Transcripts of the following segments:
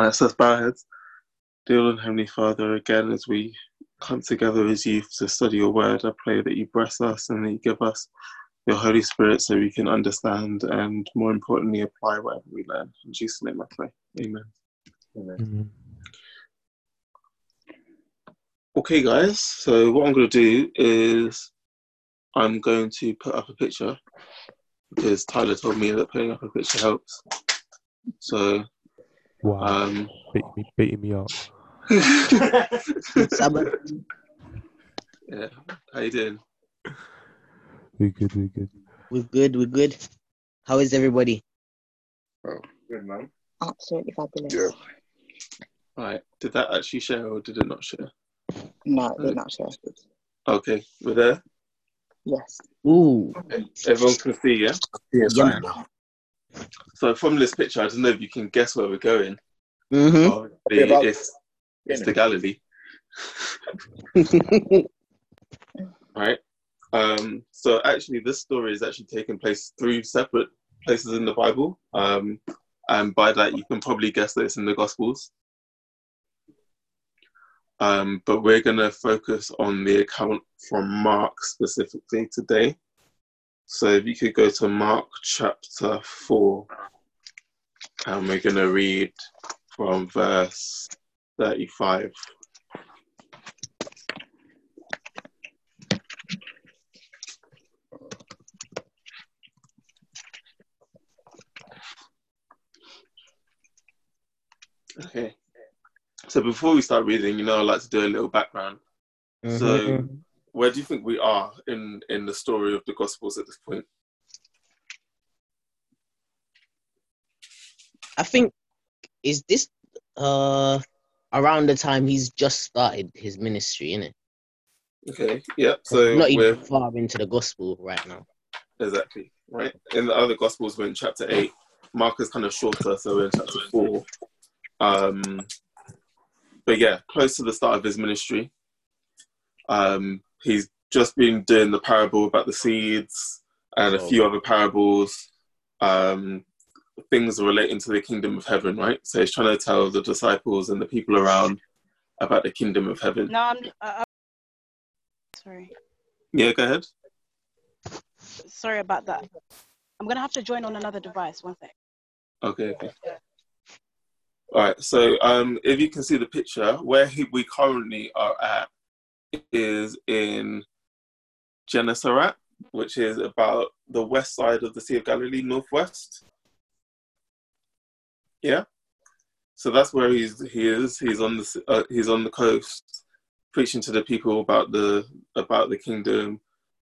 Right, so let's bow heads. Dear Lord and Heavenly Father, again, as we come together as youth to study your word, I pray that you bless us and that you give us your Holy Spirit so we can understand and, more importantly, apply whatever we learn. In Jesus' name I pray. Amen. Amen. Okay, guys, so what I'm going to do is I'm going to put up a picture because Tyler told me that putting up a picture helps. So, Wow. um, beating, me, beating me up. Yeah, how you doing? We're good, We're good. We're good. We're good. How is everybody? Oh, good, man. Absolutely fabulous. Yeah. Right, did that actually share or did it not share? No, it did not share. Okay, we're there. Yes. Ooh. Everyone can see, yeah? Yes, Yum. So from this picture, I don't know if you can guess where we're going. Mm-hmm. Obviously, about- it's, it's the Galilee, right? Um, so actually, this story is actually taking place through separate places in the Bible, um, and by that you can probably guess that it's in the Gospels. Um, but we're going to focus on the account from Mark specifically today. So if you could go to Mark chapter 4, and we're going to read from verse 35. Okay. So before we start reading, you know, I like to do a little background. So, Mhm. Where do you think we are in in the story of the Gospels at this point? I think is this uh around the time he's just started his ministry, innit? Okay. Yeah. So Not we're even far into the gospel right now. exactly right. In the other Gospels, we're in chapter eight. Mark is kind of shorter, so we're in chapter four. Um, but yeah, close to the start of his ministry. Um, he's just been doing the parable about the seeds and a Oh. few other parables, um, things relating to the kingdom of heaven, right? So he's trying to tell the disciples and the people around about the kingdom of heaven. No, I'm. Uh, uh, sorry. Yeah, go ahead. Sorry about that. I'm gonna have to join on another device. One sec. Okay, okay. All right. So, um, if you can see the picture, where he, we currently are at is in Gennesaret, which is about the west side of the Sea of Galilee, northwest. Yeah. So that's where he's he is. He's on the uh, he's on the coast, preaching to the people about the about the kingdom.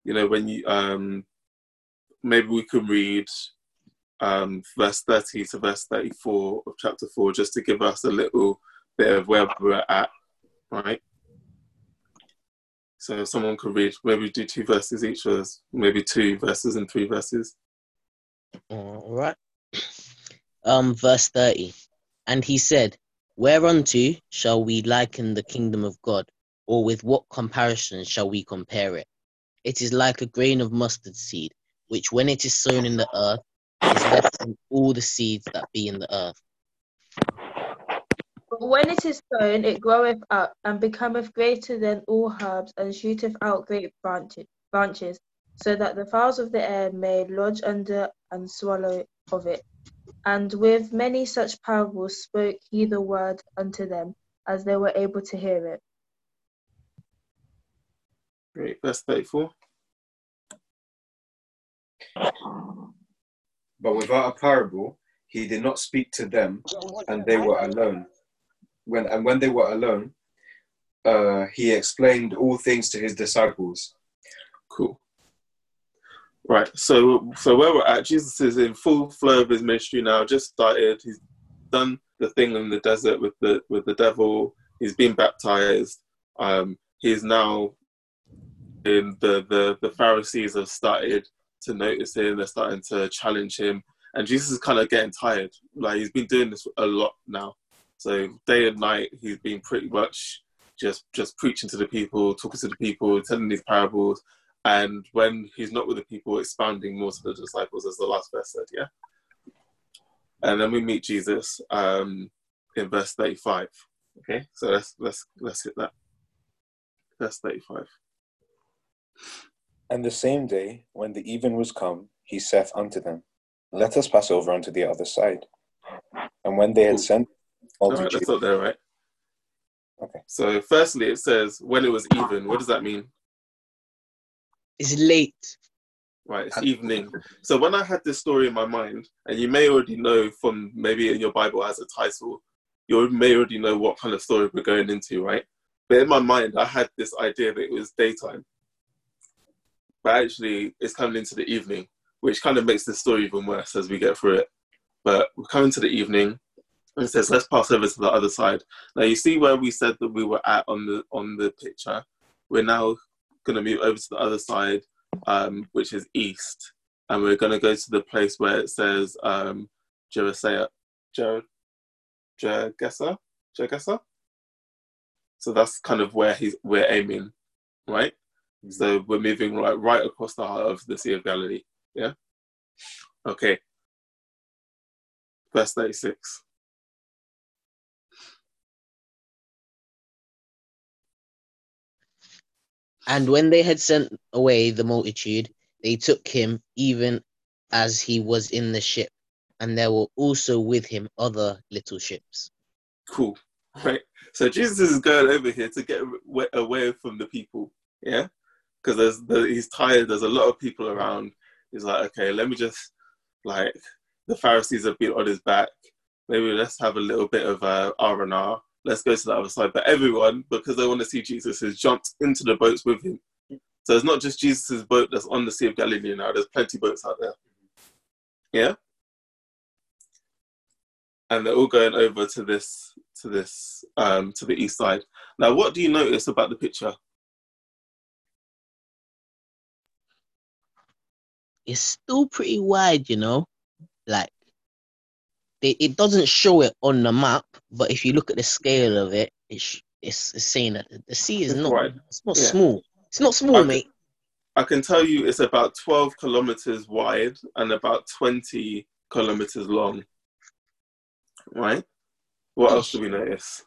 You know, when you um, maybe we can read um, verse 30 to verse 34 of chapter 4 just to give us a little bit of where we're at, right? So someone could read, maybe do two verses each, or maybe two verses and three verses. All right. Um, verse 30. And he said, Whereunto shall we liken the kingdom of God, or with what comparison shall we compare it? It is like a grain of mustard seed, which when it is sown in the earth is less than all the seeds that be in the earth. But when it is sown, it groweth up, and becometh greater than all herbs, and shooteth out great branches, branches, so that the fowls of the air may lodge under and swallow of it. And with many such parables spoke he the word unto them, as they were able to hear it. Great, verse 34. But without a parable, he did not speak to them, and they were alone. When and when they were alone, uh, he explained all things to his disciples. Cool. Right, so so where we're at, Jesus is in full flow of his ministry now. Just started. He's done the thing in the desert with the with the devil. He's been baptized. Um, he's now in the the the Pharisees have started to notice him. They're starting to challenge him, and Jesus is kind of getting tired. Like he's been doing this a lot now. So day and night, he's been pretty much just just preaching to the people, talking to the people, telling these parables and when he's not with the people, expounding more to the disciples, as the last verse said, yeah. And then we meet Jesus, um, in verse 35. Okay, so let's let's let's hit that. Verse 35. And the same day, when the even was come, he saith unto them, Let us pass over unto the other side. And when they had sent All right, multitude, let's stop there, right? Okay. So, firstly, it says when it was even. What does that mean? It's late. Right, it's uh, evening. So when I had this story in my mind, and you may already know from maybe in your Bible as a title, you may already know what kind of story we're going into, right? But in my mind, I had this idea that it was daytime, but actually, it's coming into the evening, which kind of makes the story even worse as we get through it. But we're coming to the evening, and it says, "Let's pass over to the other side." Now, you see where we said that we were at on the on the picture. We're now going to move over to the other side um, which is east, and we're going to go to the place where it says um, Jerusalem, Jer- Jergesa, Jergesa. So that's kind of where he's we're aiming, right? So we're moving right right across the heart of the Sea of Galilee. Yeah. Okay. Verse thirty-six. And when they had sent away the multitude, they took him even as he was in the ship, and there were also with him other little ships. Cool. Right. So Jesus is going over here to get away from the people. Yeah. Because the, he's tired. There's a lot of people around. He's like, okay, let me just like the Pharisees have been on his back. Maybe let's have a little bit of uh, R and R. Let's go to the other side. But everyone, because they want to see Jesus, has jumped into the boats with him. So it's not just Jesus' boat that's on the Sea of Galilee now. There's plenty boats out there. Yeah. And they're all going over to this to this um, to the east side. Now, what do you notice about the picture? It's still pretty wide, you know. Like it, it doesn't show it on the map, but if you look at the scale of it, it's it's, it's saying that the sea is not wide. it's not Yeah. small. It's not small, Okay. mate. I can tell you it's about 12 kilometers wide and about 20 kilometers long. Right? What else do we notice?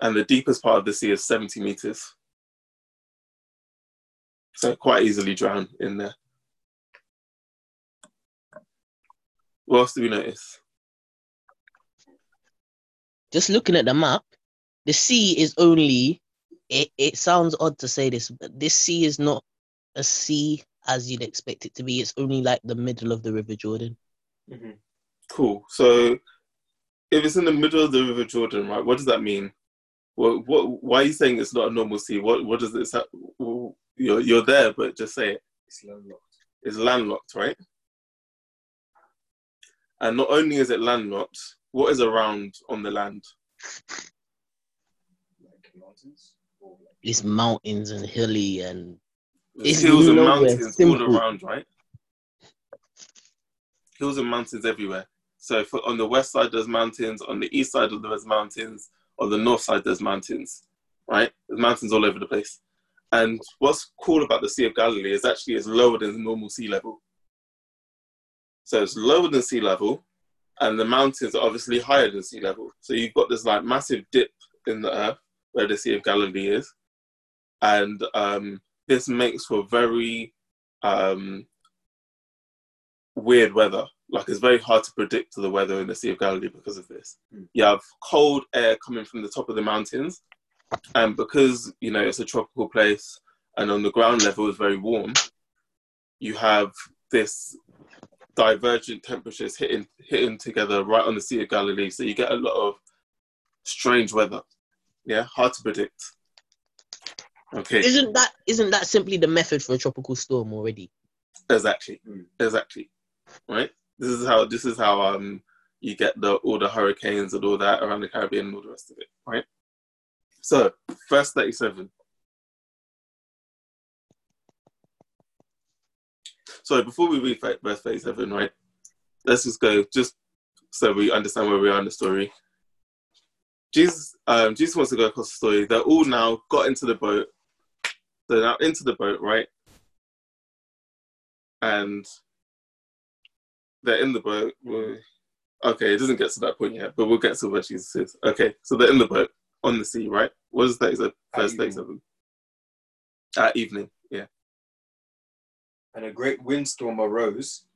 And the deepest part of the sea is 70 meters. So quite easily drown in there. What else do we notice? Just looking at the map, the sea is only. It, it sounds odd to say this, but this sea is not a sea as you'd expect it to be. It's only like the middle of the River Jordan. Mm-hmm. Cool. So if it's in the middle of the River Jordan, right, what does that mean? What, what, why are you saying it's not a normal sea? What, what does it say? You're, you're there, but just say it. It's landlocked. It's landlocked, right? And not only is it landlocked, what is around on the land? Like mountains. It's mountains and hilly and It's hills and mountains simple. all around, right? Hills and mountains everywhere. So for, on the west side, there's mountains. On the east side, there's mountains. On the north side, there's mountains, right? There's mountains all over the place. And what's cool about the Sea of Galilee is actually it's lower than the normal sea level. So it's lower than sea level, and the mountains are obviously higher than sea level. So you've got this like massive dip in the earth where the Sea of Galilee is, and um, this makes for very um, weird weather. Like it's very hard to predict the weather in the Sea of Galilee because of this. Mm. You have cold air coming from the top of the mountains, and because you know it's a tropical place, and on the ground level is very warm, you have this divergent temperatures hitting hitting together right on the Sea of Galilee. So you get a lot of strange weather. Yeah, hard to predict. Okay. Isn't that isn't that simply the method for a tropical storm already? Exactly. Hmm. Exactly. Right? This is how this is how um you get the all the hurricanes and all that around the Caribbean and all the rest of it, right? So verse 37. sorry, before we read verse 37, right? Let's just go, just so we understand where we are in the story. Jesus, um, Jesus wants to go across the story. They're all now got into the boat. They're now into the boat, right? And they're in the boat. Okay, it doesn't get to that point yet, but we'll get to where Jesus is. Okay, so they're in the boat on the sea, right? What is that? Is that verse 37? At evening. And a great windstorm arose,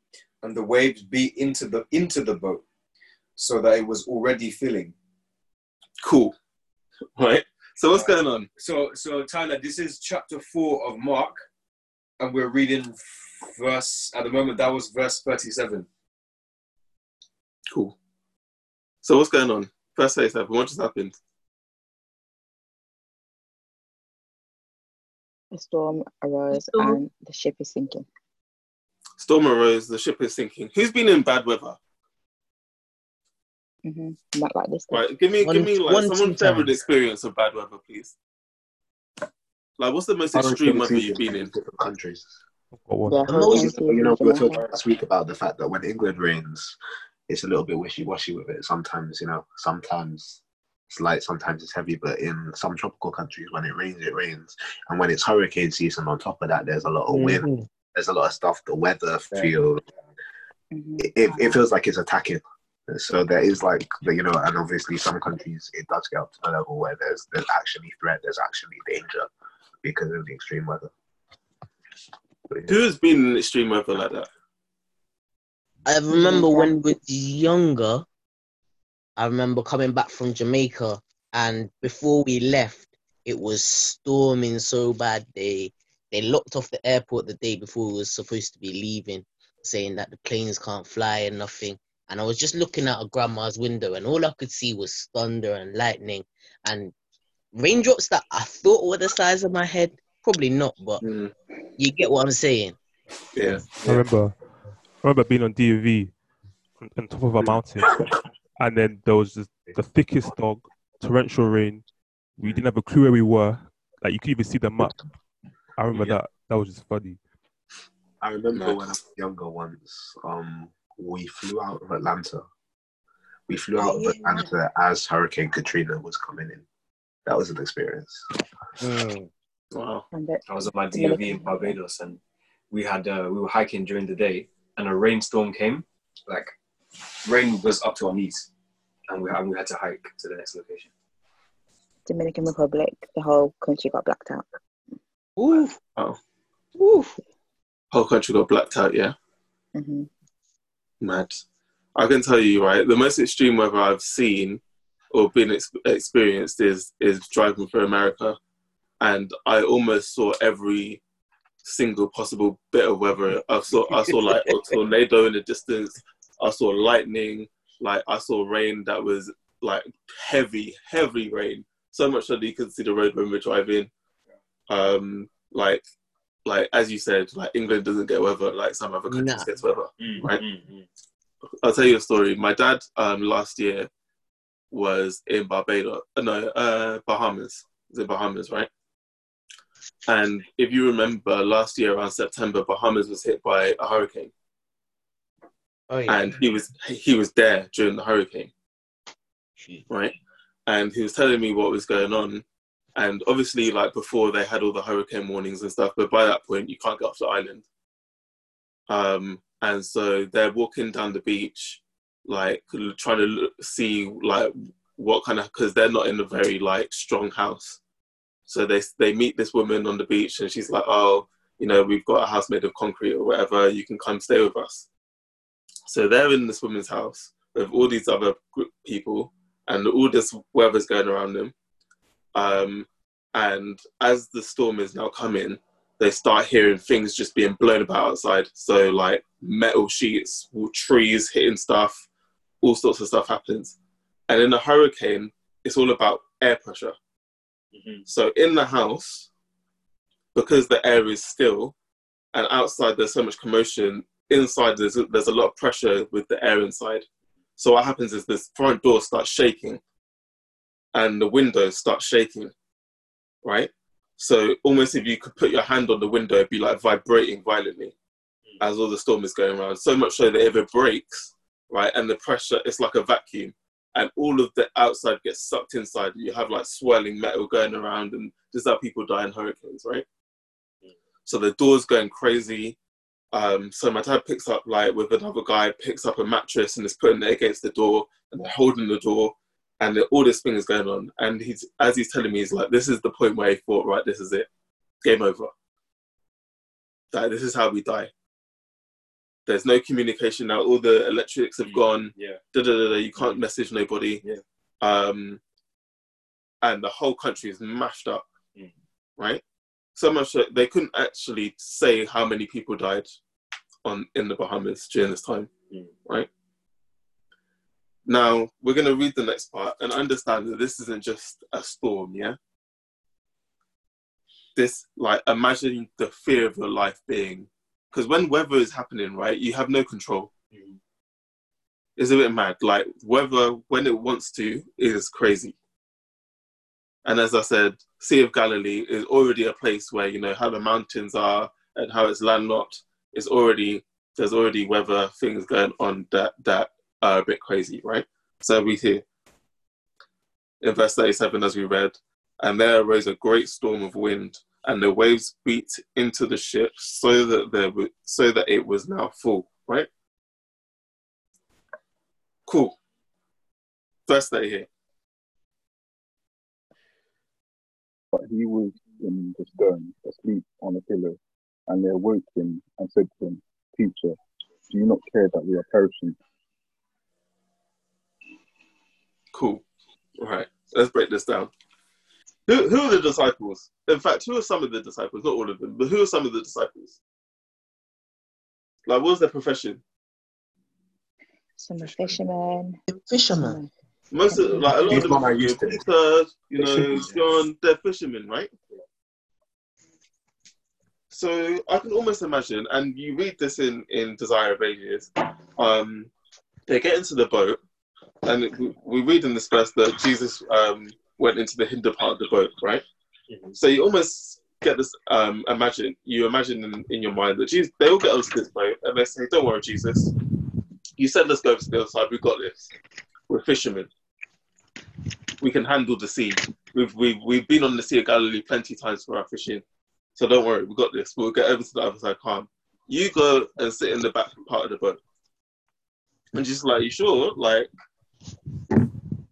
and the waves beat into the into the boat, so that it was already filling. Cool. Right? So what's going on? So, so Tyler, this is chapter four of Mark, and we're reading verse at the moment. That was verse thirty-seven. Cool. So what's going on? Verse 37, what just happened? A storm arose storm. and the ship is sinking. Storm arose, the ship is sinking. Who's been in bad weather? hmm Not like this. Right, give me, One- give me like one, two someone's favorite times. experience of bad weather, please. Like, what's the most extreme weather you've been in? different countries. I've got. Yeah, The most- hurricane You know, we were talking last week about the fact that when England rains, it's a little bit wishy-washy with it. Sometimes, you know, sometimes it's light, sometimes it's heavy. But in some tropical countries, when it rains, it rains. And when it's hurricane season, on top of that, there's a lot of wind. Mhm. There's a lot of stuff. The weather Yeah. feels Mhm. it, it, it feels like it's attacking. So there is like the, you know, and obviously some countries it does get up to the level where there's there's actually threat, there's actually danger because of the extreme weather. But, yeah. Who has been in extreme weather like that? I remember when we was younger, I remember coming back from Jamaica, and before we left, it was storming so bad they they locked off the airport the day before we was supposed to be leaving, saying that the planes can't fly and nothing. And I was just looking out of grandma's window, and all I could see was thunder and lightning and raindrops that I thought were the size of my head. Probably not, but Mm, you get what I'm saying. yeah. I remember, I remember being on DofE on, on top of a mountain, and then there was just the thickest dog, torrential rain. We didn't have a clue where we were. Like you could even see the map. I remember Yeah. that. That was just funny. I remember Nice. when I was younger once, um, we flew out of Atlanta. We flew out of Atlanta as Hurricane Katrina was coming in. That was an experience. Mm. Wow. And the- I was on my DofE in Barbados, and we had uh, we were hiking during the day, and a rainstorm came. Like rain was up to our knees, and we and we had to hike to the next location. Dominican Republic, the whole country got blacked out. Ooh. Oh. Ooh. Whole country got blacked out, yeah? hmm Mad. I can tell you, right, the most extreme weather I've seen or been ex- experienced is is driving through America, and I almost saw every single possible bit of weather. I saw I saw like a tornado in the distance. I saw lightning. Like I saw rain that was like heavy, heavy rain. So much that you could see the road when we're driving. Um, like, like as you said, like England doesn't get weather like some other countries Nah. get weather. Right. I'll tell you a story. My dad um, last year was in Barbados, uh, no, uh, Bahamas. It was in Bahamas, right? And if you remember, last year around September, Bahamas was hit by a hurricane, Oh yeah. and he was he was there during the hurricane, Shoot. right? And he was telling me what was going on, and obviously, like before, they had all the hurricane warnings and stuff, but by that point, you can't get off the island. Um, and so they're walking down the beach, like trying to look, see like what kind of because they're not in a very like strong house. So they they meet this woman on the beach, and she's like, "Oh, you know, we've got a house made of concrete or whatever. You can come stay with us." So they're in this woman's house with all these other group people, and all this weather's going around them. Um, and as the storm is now coming, they start hearing things just being blown about outside. So like metal sheets, trees hitting stuff, all sorts of stuff happens. And in a hurricane, it's all about air pressure. So in the house, because the air is still, and outside there's so much commotion, inside there's a, there's a lot of pressure with the air inside. So what happens is this front door starts shaking, and the windows start shaking, right? So almost if you could put your hand on the window, it'd be like vibrating violently hmm. as all the storm is going around. So much so that if it breaks, right, and the pressure, it's like a vacuum, and all of the outside gets sucked inside. You have like swirling metal going around, and just how people die in hurricanes, right? Hmm. So the door's going crazy, Um, so my dad picks up like with another guy, picks up a mattress and is putting it against the door and they're holding the door and all this thing is going on. And he's as he's telling me, he's like, this is the point where he thought, right, this is it, game over. Like this is how we die. There's no communication now. All the electrics have gone. Yeah. Da, da, da, da, you can't message nobody. Yeah. Um, and the whole country is mashed up, Mm. right? So much that they couldn't actually say how many people died on in the Bahamas during this time, Mm. right? Now we're going to read the next part and understand that this isn't just a storm, yeah. This like imagine the fear of your life being because when weather is happening, right, you have no control. Mm. It's a bit mad. Like weather when it wants to is crazy. And as I said, Sea of Galilee is already a place where you know how the mountains are and how it's landlocked. It's already there's already weather things going on that that are a bit crazy, right? So we hear in verse 37 as we read, and there arose a great storm of wind, and the waves beat into the ship so that there so that it was now full, right? Cool. Verse 30 here. But he was in the stern, asleep on a pillow. And they awoke him and said to him, Teacher, do you not care that we are perishing? Cool. All right, let's break this down. Who, who are the disciples? In fact, who are some of the disciples? Not all of them, but who are some of the disciples? Like, what was their profession? Some are fishermen. Fisherman. Most of, like, a lot of These them, one I used to. Peter, you know, Fishermen. John, they're fishermen, right? So I can almost imagine, and you read this in in Desire of Ages. Um, they get into the boat, and it- we- we read in this verse that Jesus um, went into the hinder part of the boat, right? Mhm. So you almost get this. Um, imagine you imagine in, in your mind that Jesus, they all get onto this boat, and they say, "Don't worry, Jesus. You said let's go to the other side. We've got this. We're fishermen. We can handle the sea. We've we've we've been on the Sea of Galilee plenty of times for our fishing." So don't worry, we got this. We'll get over to the other side calm. You go and sit in the back part of the boat. And just like, you sure? Like,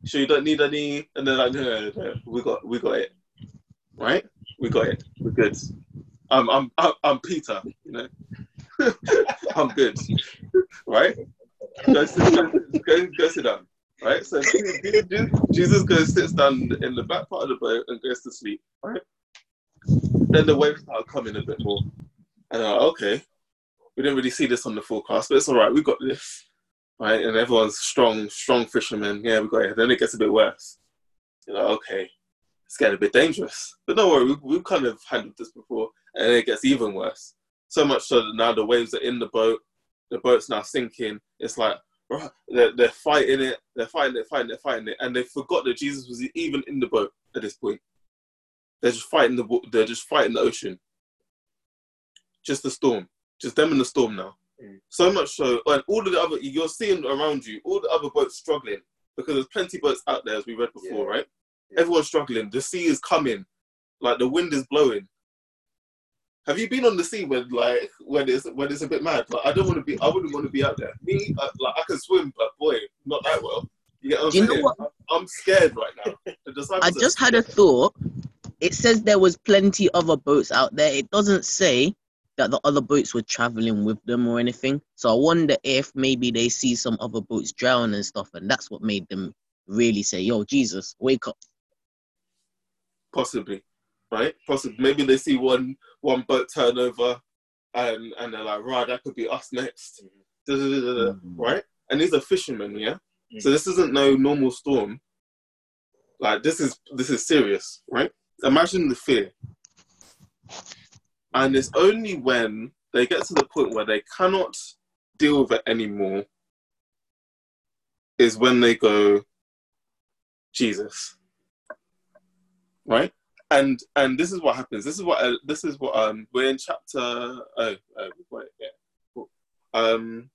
sure you don't need any? And they're like, no, no, no, no. we got, we got it, right? We got it. We're good. I'm, I'm, I'm, I'm Peter. You know, I'm good, right? Go, sit, go, go, go sit down, right? So Jesus goes sits down in the back part of the boat and goes to sleep, right? then the waves start coming a bit more. And like, okay, we didn't really see this on the forecast, but it's all right. We got this, right? And everyone's strong, strong fishermen. Yeah, we got it. Then it gets a bit worse. You're like, okay, it's getting a bit dangerous. But don't worry, we, we've kind of handled this before, and it gets even worse. So much so that now the waves are in the boat. The boat's now sinking. It's like they're, they're fighting it. They're fighting it, fighting it, fighting it, and they forgot that Jesus was even in the boat at this point. They're just fighting the they're just fighting the ocean. Just the storm. Just them in the storm now. Mm. So much so and all of the other you're seeing around you, all the other boats struggling because there's plenty of boats out there as we read before, Yeah. right? Yeah. Everyone's struggling. The sea is coming. Like the wind is blowing. Have you been on the sea when like when it's when it's a bit mad? Like I don't want to be I wouldn't want to be out there. Me uh, like I can swim, but boy, not that well. You you know what? I'm- scared right now. I just had a thought. It says there was plenty other boats out there. It doesn't say that the other boats were traveling with them or anything. So I wonder if maybe they see some other boats drown and stuff, and that's what made them really say, "Yo, Jesus, wake up." possibly, right? Possibly. Maybe they see one one boat turn over, and and they're like, right, that could be us next, da, Mhm. right? And these are fishermen, yeah. Mm. So this isn't no normal storm. Like this is this is serious, right? Imagine the fear, and it's only when they get to the point where they cannot deal with it anymore is when they go, Jesus right? And and this is what happens. This is what uh, this is what um we're in chapter. Oh, oh wait, yeah. Um,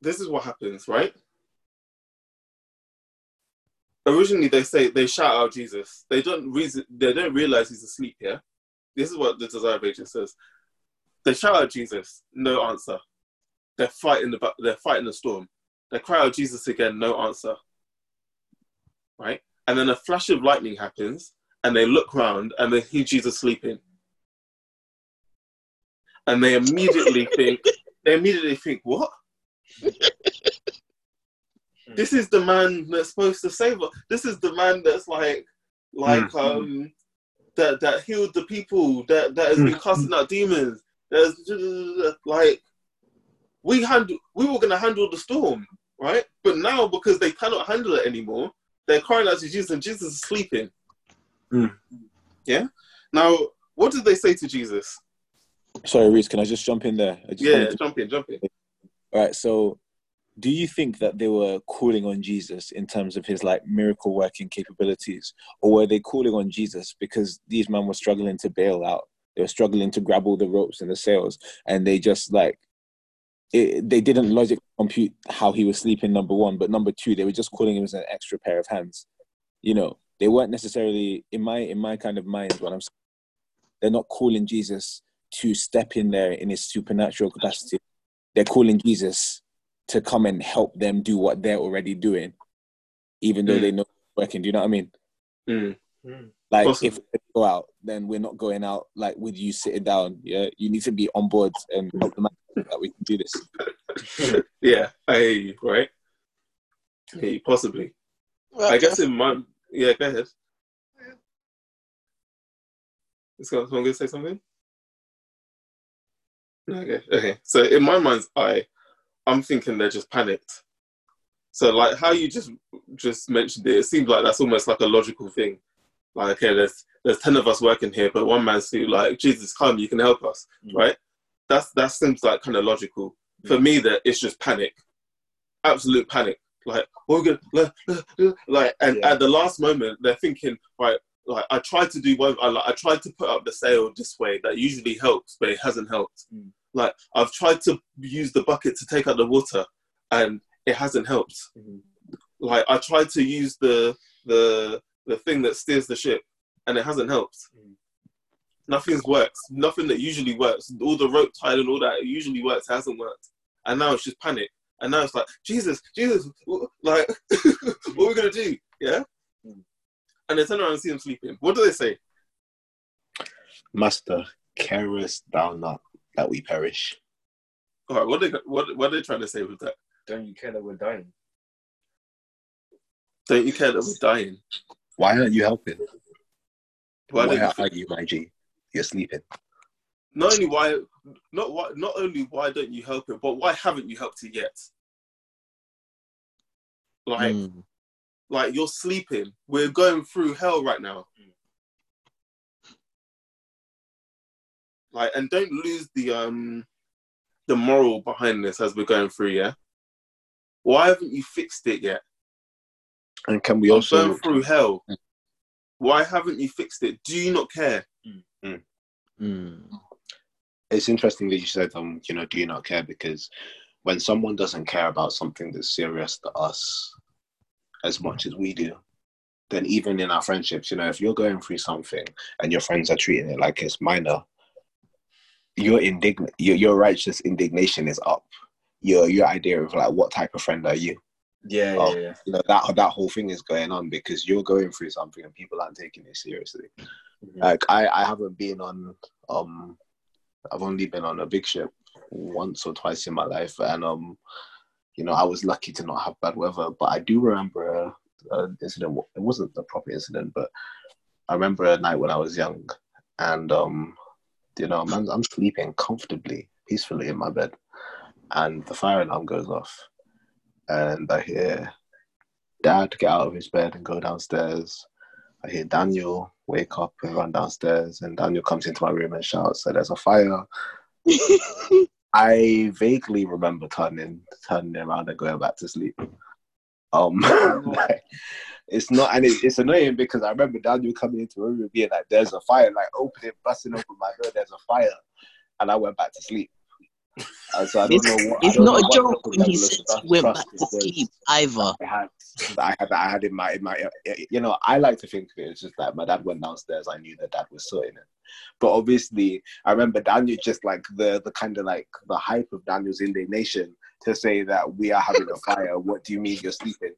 this is what happens, right? Originally, they say they shout out Jesus. They don't reason. They don't realize he's asleep here. This is what the Desire of Ages says. They shout out Jesus, no answer. They're fighting the they're fighting the storm. They cry out Jesus again, no answer. Right? And then a flash of lightning happens, and they look round and they see Jesus sleeping. And they immediately think, they immediately think, what? this is the man that's supposed to save us. This is the man that's like, like, Mm. um, that that healed the people, that that has been casting out demons. There's like, we handle, we were gonna handle the storm, right? But now because they cannot handle it anymore, they're crying out to Jesus, and Jesus is sleeping. Mm. Yeah. Now, what did they say to Jesus? Sorry, Reese, can I just jump in there? I just Yeah, to- jump in, jump in. All right, so do you think that they were calling on Jesus in terms of his like miracle working capabilities, or were they calling on Jesus because these men were struggling to bail out? They were struggling to grab all the ropes and the sails, and they just like it, they didn't logic compute how he was sleeping. Number one, but number two, they were just calling him as an extra pair of hands. You know, they weren't necessarily in my in my kind of mind. What I'm saying, they're not calling Jesus to step in there in his supernatural capacity. They're calling Jesus to come and help them do what they're already doing, even though Mm. they know it's working. Do you know what I mean? Mm. Like Possible. if we go out, then we're not going out like with you sitting down. Yeah, you need to be on board and help them out that we can do this. yeah, I hear you, right? I hear you, possibly. I guess in my yeah, go ahead. Is someone going to say something? Okay, okay. So in my mind's eye, I'm thinking they're just panicked. So like how you just just mentioned it, it seems like that's almost like a logical thing. Like okay, there's there's ten of us working here, but one man's who like Jesus, come, you can help us, mm. right? That's that seems like kind of logical. For mm. me, that it's just panic, absolute panic. Like we're gonna like, like and Yeah. at the last moment they're thinking right. Like I tried to do one, I, like, I tried to put up the sail this way. That usually helps, but it hasn't helped. Mm. Like I've tried to use the bucket to take out the water, and it hasn't helped. Mm-hmm. Like I tried to use the the the thing that steers the ship, and it hasn't helped. Mm. Nothing's worked. Nothing that usually works. All the rope tied and all that usually works hasn't worked. And now it's just panic. And now it's like Jesus, Jesus, like what are we gonna do? Yeah. Hmm. And they turn around and see him sleeping. What do they say? Master, carest thou not that we perish. All right. What they what what are they trying to say with that? Don't you care that we're dying? Don't you care that we're dying? Why aren't you helping? Why Why, don't you are you, my G? You're sleeping. not only why not why not only why don't you help it, but why haven't you helped it yet? Like Mm. like you're sleeping. We're going through hell right now. Like and don't lose the um the moral behind this as we're going through, yeah? Why haven't you fixed it yet? And can we I'm also going through hell. Why haven't you fixed it? Do you not care? Mm. It's interesting that you said um you know do you not care because when someone doesn't care about something that's serious to us as much as we do then even in our friendships you know if you're going through something and your friends are treating it like it's minor your indignant your, your righteous indignation is up your your idea of like what type of friend are you Yeah, Oh, yeah, yeah. you know that that whole thing is going on because you're going through something and people aren't taking it seriously. Like I, I haven't been on um, I've only been on a big ship once or twice in my life, and um, you know I was lucky to not have bad weather. But I do remember a, a incident. It wasn't a proper incident, but I remember a night when I was young, and um, you know I'm sleeping comfortably, peacefully in my bed, and the fire alarm goes off and I hear Dad get out of his bed and go downstairs. I hear Daniel wake up and run downstairs, and Daniel comes into my room and shouts, "So there's a fire!" I vaguely remember turning turning around and going back to sleep. Um, like, it's not, and it, it's annoying because I remember Daniel coming into the room and being like, "There's a fire!" Like opening, busting open my door, "There's a fire," and I went back to sleep. Uh, so I don't It's, know. What, it's not know a joke when he trust- he went back to sleep either. I had I had I had in my in my you know I like to think of it as just like my dad went downstairs I knew that dad was sorting it But obviously, I remember Daniel just like the the kind of like the hype of Daniel's indignation to say that we are having a fire. What do you mean you're sleeping?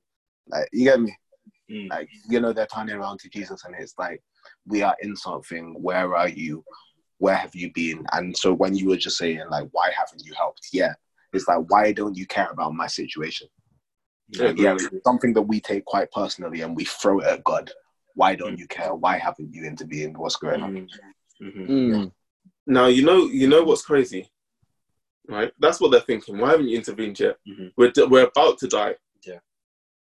Like you get me? Mm. Like you know they're turning around to Jesus and it's like we are in something. Where are you? Where have you been? And so when you were just saying like why haven't you helped? Yeah, it's like why don't you care about my situation? Yeah, yeah, really. it's something that we take quite personally and we throw it at God. Why don't you care? Why haven't you intervened? What's going on? Mhm. Mm. Now you know you know what's crazy, right? That's what they're thinking. Why haven't you intervened yet? Mhm. We're we're about to die. Yeah.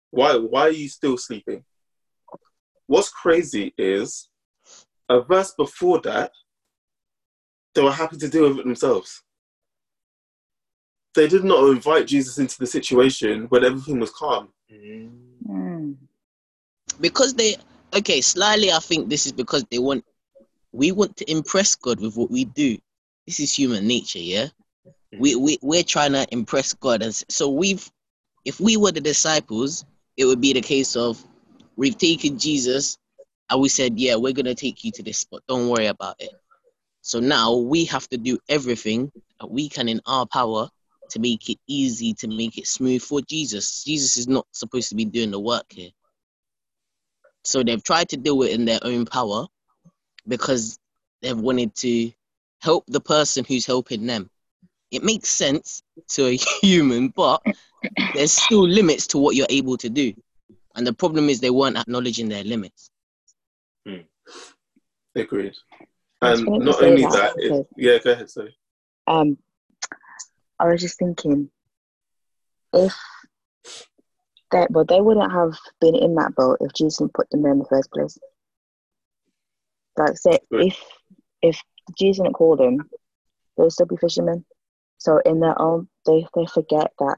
Why why are you still sleeping? What's crazy is a verse before that, they were happy to deal with it themselves. They did not invite Jesus into the situation when everything was calm. Mm. because they okay slightly i think this is because they want we want to impress god with what we do this is human nature yeah we, we we're trying to impress god and so we've if we were the disciples it would be the case of we've taken jesus and we said yeah we're gonna take you to this spot don't worry about it so now we have to do everything that we can in our power to make it easy to make it smooth for jesus jesus is not supposed to be doing the work here so they've tried to do it in their own power because they've wanted to help the person who's helping them. It makes sense to a human, but there's still limits to what you're able to do. And the problem is they weren't acknowledging their limits. Hmm. Agreed. I was And going not only that, that, it, yeah, go ahead, sorry. Um, I was just thinking, if that, well, they wouldn't have been in that boat if Jesus didn't put them there in the first place. Like, say, Right. if if Jesus didn't call them, they'll still be fishermen. So in their own, they they forget that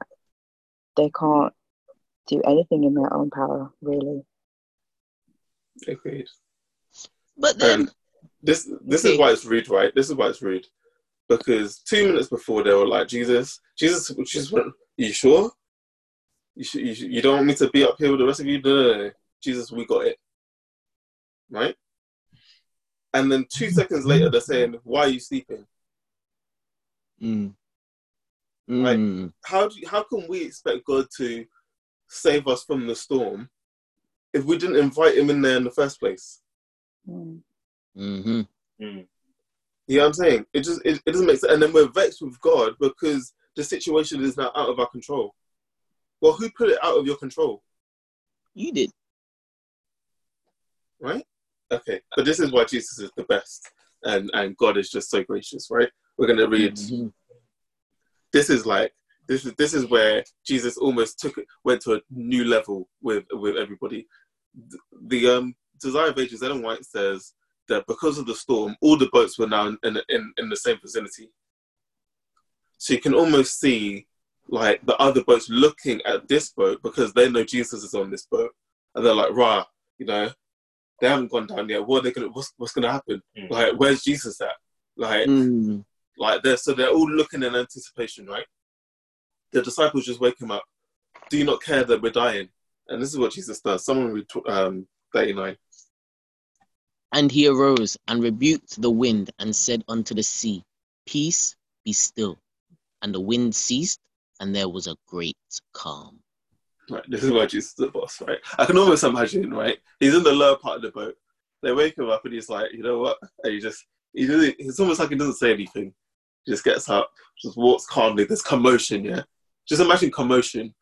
they can't do anything in their own power, really. Agreed. But then, And this this Okay. is why it's rude, right? This is why it's rude. Because two minutes before they were like, Jesus, Jesus, Jesus went, you sure? You, sh- you, sh- you don't want me to be up here with the rest of you? No, no, no. Jesus, we got it. Right? And then two seconds later, they're saying, why are you sleeping? mm, Right. mm, How, do you, how can we expect God to save us from the storm if we didn't invite him in there in the first place? Mm. Mhm. Mm. You know what I'm saying? It just it, it doesn't make sense. And then we're vexed with God because the situation is now out of our control. Well, who put it out of your control, you did. right? Okay, but this is why Jesus is the best, and and God is just so gracious, right? We're gonna read. Mhm. This is like this is this is where Jesus almost took it went to a new level with with everybody. The, the um Desire of Ages, Ellen White says that because of the storm, all the boats were now in in, in the same vicinity. So you can almost see like the other boats looking at this boat because they know Jesus is on this boat, and they're like, "Rah, you know, they haven't gone down yet. What are they gonna? What's what's gonna happen? Mm. Like, where's Jesus at? Like, Mm. like they're so they're all looking in anticipation, right? The disciples just wake him up. Do you not care that we're dying? And this is what Jesus does. Someone read tw- um, thirty nine. And he arose and rebuked the wind and said unto the sea, Peace, be still. And the wind ceased, and there was a great calm. Right, this is why Jesus is the boss, right? I can almost imagine, right? He's in the lower part of the boat. They wake him up and he's like, you know what? And he just, he doesn't, it's almost like he doesn't say anything. He just gets up, just walks calmly. There's commotion, yeah? Just imagine commotion.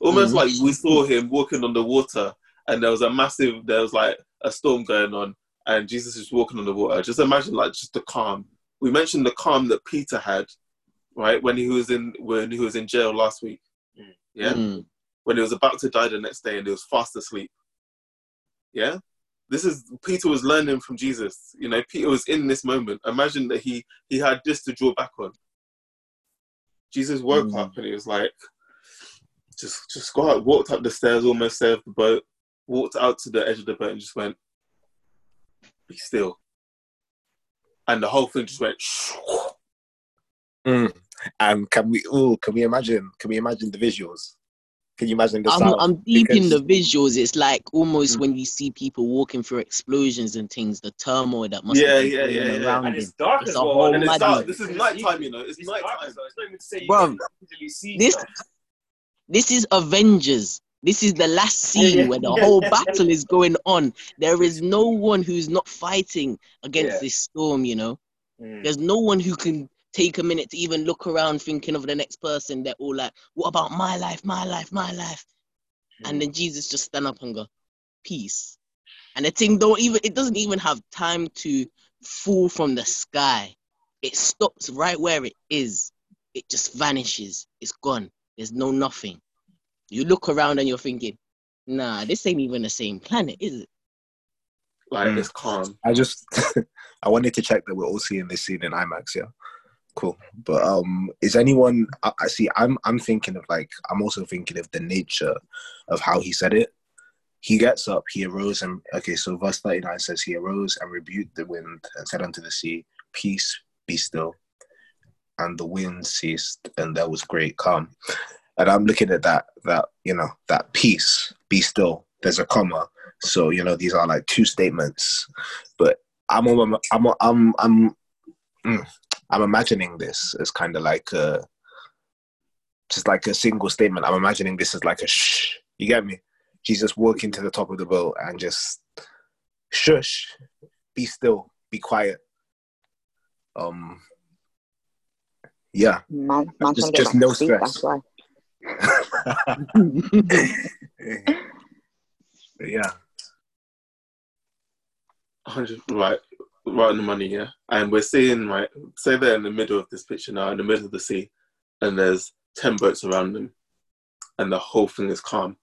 Almost Mhm. like we saw him walking on the water and there was a massive, there was like a storm going on and Jesus is walking on the water. Just imagine like just the calm. We mentioned the calm that Peter had, right? When he was in, when he was in jail last week. Mm. Yeah? Mm. when he was about to die the next day and he was fast asleep. Yeah? This is Peter was learning from Jesus. You know, Peter was in this moment. Imagine that he he had this to draw back on. Jesus woke Mm. up and he was like, just just go out, walked up the stairs, almost saved the boat, walked out to the edge of the boat and just went, Be still. And the whole thing just went Mm. And can we? Oh, can we imagine? Can we imagine the visuals? Can you imagine the I'm, sound? I'm deep in the visuals. It's like almost Mm. when you see people walking through explosions and things, the turmoil that must Yeah, have been yeah, yeah, yeah. around And it's dark It's as well. And it's dark. This is It's nighttime, you know. It's It's dark nighttime. as well. It's not even to say you Bruv, can easily see This stuff. this is Avengers. This is the last scene where the whole battle is going on. There is no one who's not fighting against Yeah. this storm, you know. Mm. There's no one who can take a minute to even look around thinking of the next person. They're all like, what about my life, my life, my life? And then Jesus just stand up and go, peace. And the thing don't even it doesn't even have time to fall from the sky. It stops right where it is. It just vanishes. It's gone. There's no nothing. You look around and you're thinking, nah, this ain't even the same planet, is it? Like Mm. it's calm. I just I wanted to check that we're all seeing this scene in IMAX. Yeah, cool. But um, is anyone? I, I see. I'm I'm thinking of like I'm also thinking of the nature of how he said it. He gets up, he arose, and okay. So verse thirty nine says he arose and rebuked the wind and said unto the sea, "Peace, be still." And the wind ceased, and there was great calm. And I'm looking at that that you know that peace, be still. There's a comma, so you know these are like two statements, but I'm I'm I'm I'm I'm, mm, I'm imagining this as kind of like a just like a single statement. I'm imagining this as like a shh. You get me? Jesus walking to the top of the boat and just shush, be still, be quiet. Um, yeah, Man, man Just- trying to get just no stress. That's why. Yeah. hundred right, right on the money, yeah. And we're seeing right, say they're in the middle of this picture now, in the middle of the sea, and there's ten boats around them, and the whole thing is calm.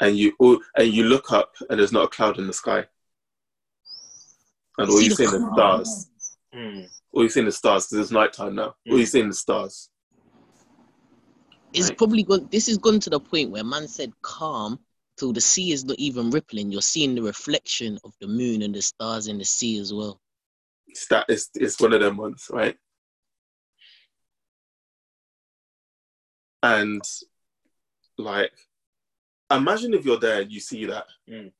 And you all, and you look up, and there's not a cloud in the sky, and You all see you the see is stars. Mm. All you see is stars because it's nighttime now. All you see is stars. It's Right. probably gone. This has gone to the point where man said calm till the sea is not even rippling. You're seeing the reflection of the moon and the stars in the sea as well. It's that it's, it's one of them ones, right? And like, imagine if you're there and you see that. Mm.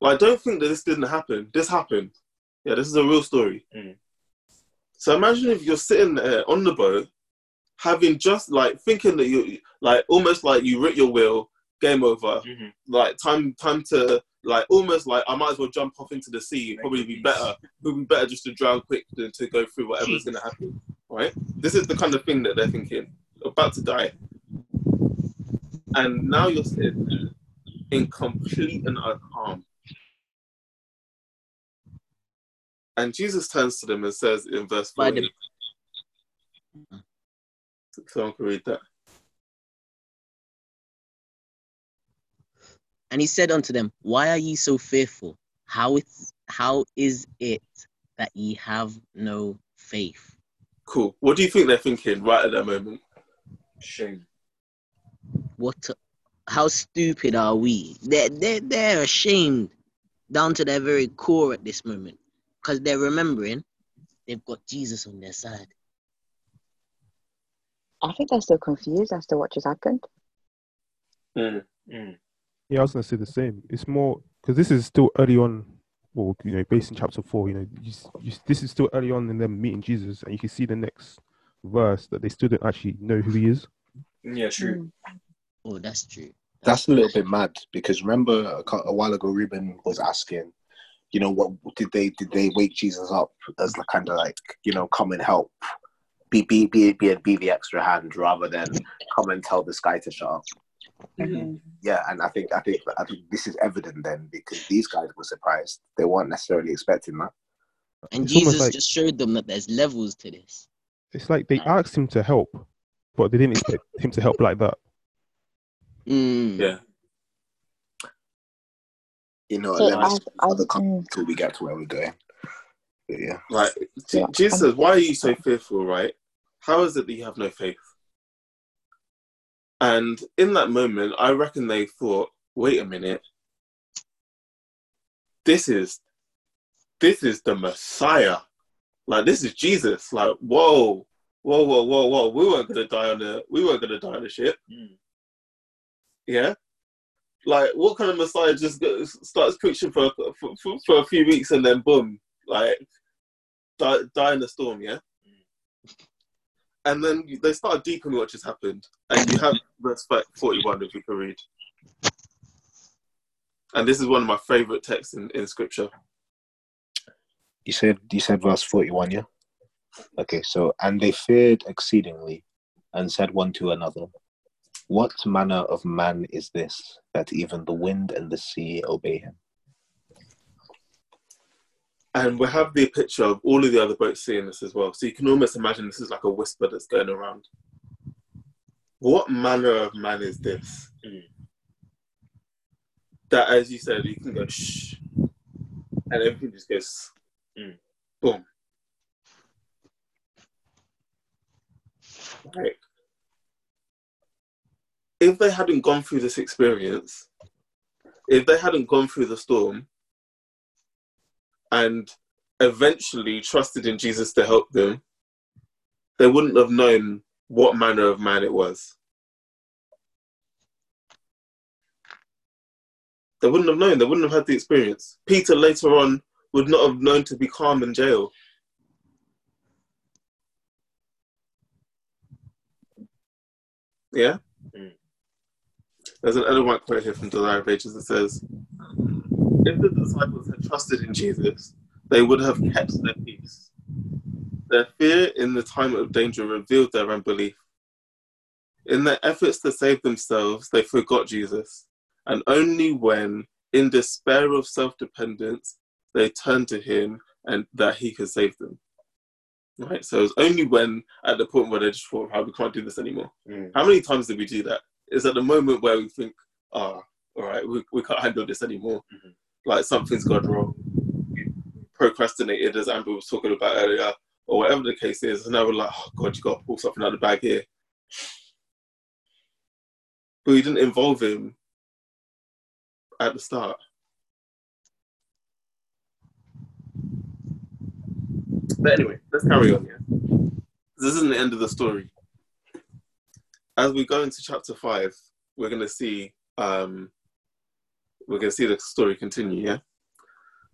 Like, don't think that this didn't happen. This happened. Yeah, this is a real story. Mm. So imagine if you're sitting there on the boat, having just like thinking that you like almost like you writ your will, game over. Mhm. Like time, time to like almost like I might as well jump off into the sea. It'd probably be better. It would be better just to drown quick than to go through whatever's going to happen. Right? This is the kind of thing that they're thinking. About to die, and now you're sitting there in complete and utter calm. And Jesus turns to them and says in verse By 40, the- someone can read that. And he said unto them, Why are ye so fearful? How is how is it that ye have no faith? Cool. What do you think they're thinking right at that moment? Shame. What how stupid are we? They're they're they're ashamed down to their very core at this moment. Because they're remembering they've got Jesus on their side. I think they're still confused as to what just happened. Mm. Mm. Yeah, I was gonna say the same. It's more because this is still early on, well, you know, based in chapter four. You know, you, you, this is still early on in them meeting Jesus, and you can see the next verse that they still don't actually know who he is. Yeah, true. Oh, that's true. That's a little bit mad because remember a, a while ago, Ruben was asking, you know, what did they did they wake Jesus up as the kind of like you know come and help, be be be be be the extra hand rather than come and tell this guy to shut up. Mhm. Yeah, and I think I think I think this is evident then because these guys were surprised; they weren't necessarily expecting that. And It's Jesus like- just showed them that there's levels to this. It's like they asked him to help, but they didn't expect him to help like that. Mm. Yeah. You know, So let us I, I, other until we get to where we're going. But yeah, Like, J- Jesus Why are you so fearful, right? How is it that you have no faith? And in that moment, I reckon they thought, Wait a minute. This is this is the Messiah. Like this is Jesus. Like, whoa, whoa, whoa, whoa, whoa. We weren't gonna die on the we weren't gonna die on the ship. Mm. Yeah, like what kind of Messiah just starts preaching for, for for for a few weeks and then boom, like die, die in a storm? Yeah. And then they start deep in what just happened, and you have verse 41 if you can read. And this is one of my favorite texts in, in scripture. You said you said verse forty one, yeah. Okay, so and they feared exceedingly, and said one to another, What manner of man is this that even the wind and the sea obey him? And we have the picture of all of the other boats seeing this as well. So you can almost imagine this is like a whisper that's going around. What manner of man is this? That, as you said, you can go shh, and everything just goes Mm. boom. Like, if they hadn't gone through this experience, if they hadn't gone through the storm and eventually trusted in Jesus to help them, they wouldn't have known what manner of man it was. They wouldn't have known, they wouldn't have had the experience. Peter later on would not have known to be calm in jail. Yeah? Mm. There's an Ellen White quote here from Desire of Ages that says, If the disciples had trusted in Jesus, they would have kept their peace. Their fear in the time of danger revealed their unbelief. In their efforts to save themselves, they forgot Jesus, and only when, in despair of self dependence, they turned to him and that he could save them. Right? So it was only when, at the point where they just thought, "How we can't do this anymore. Mm. How many times did we do that? It's at the moment where we think, ah, all right, we, we can't handle this anymore. Mhm. Like something's gone wrong. Procrastinated, as Amber was talking about earlier, or whatever the case is. And now we're like, oh, God, you got to pull something out of the bag here. But we didn't involve him at the start. But anyway, let's carry on here. This isn't the end of the story. As we go into chapter five, we're gonna see um, we're gonna see the story continue. Yeah.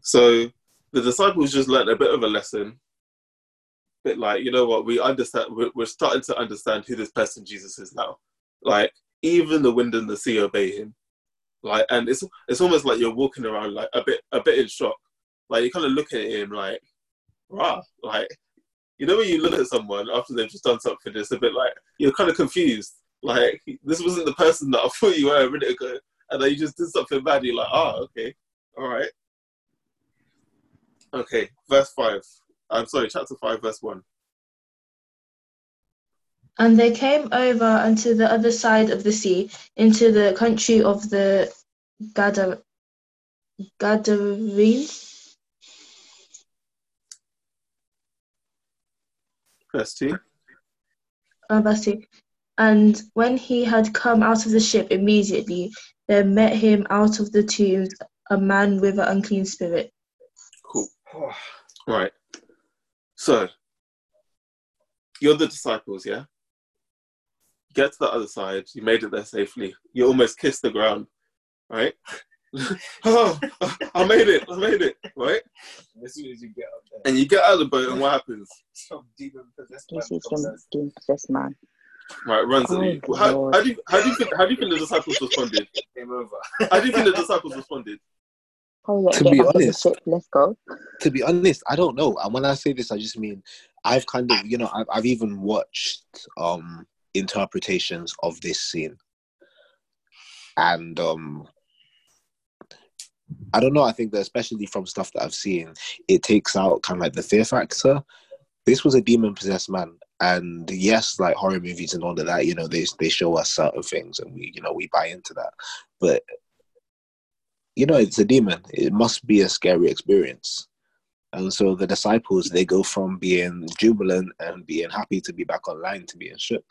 So the disciples just learned a bit of a lesson. Bit like you know what we understand. We're, we're starting to understand who this person Jesus is now. Like even the wind and the sea obey him. Like and it's it's almost like you're walking around like a bit a bit in shock. Like you kind of look at him like, rah, like you know when you look at someone after they've just done something, it's a bit like you're kind of confused. Like this wasn't the person that I thought you were a minute ago, and then you just did something bad. You're like, oh, okay, all right, okay. Verse five. I'm sorry, chapter five, verse one. And they came over unto the other side of the sea, into the country of the Gadar- Gadarenes. Verse two. Uh, verse 2. And when he had come out of the ship immediately, there met him out of the tombs a man with an unclean spirit. Cool. Right. So you're the disciples, yeah. Get to the other side. You made it there safely. You almost kissed the ground, right? oh, I made it! I made it! Right? As soon as you get up there, And you get out of the boat, and what happens? some demon possessed man some demon possessed man. Right, runs at Oh, you. How, how do you how do you think how do you think the disciples responded? Game over. How do you think the disciples responded? Oh To be back on the honest- Let's go. to be honest, I don't know. And when I say this, I just mean I've kind of, you know, I've, I've even watched um interpretations of this scene, and um I don't know. I think that especially from stuff that I've seen, it takes out kind of like the fear factor. This was a demon possessed man, and yes, like horror movies and all of that, you know, they they show us certain things, and we, you know, we buy into that. But you know, it's a demon. It must be a scary experience. And so the disciples, they go from being jubilant and being happy to be back online to being shook.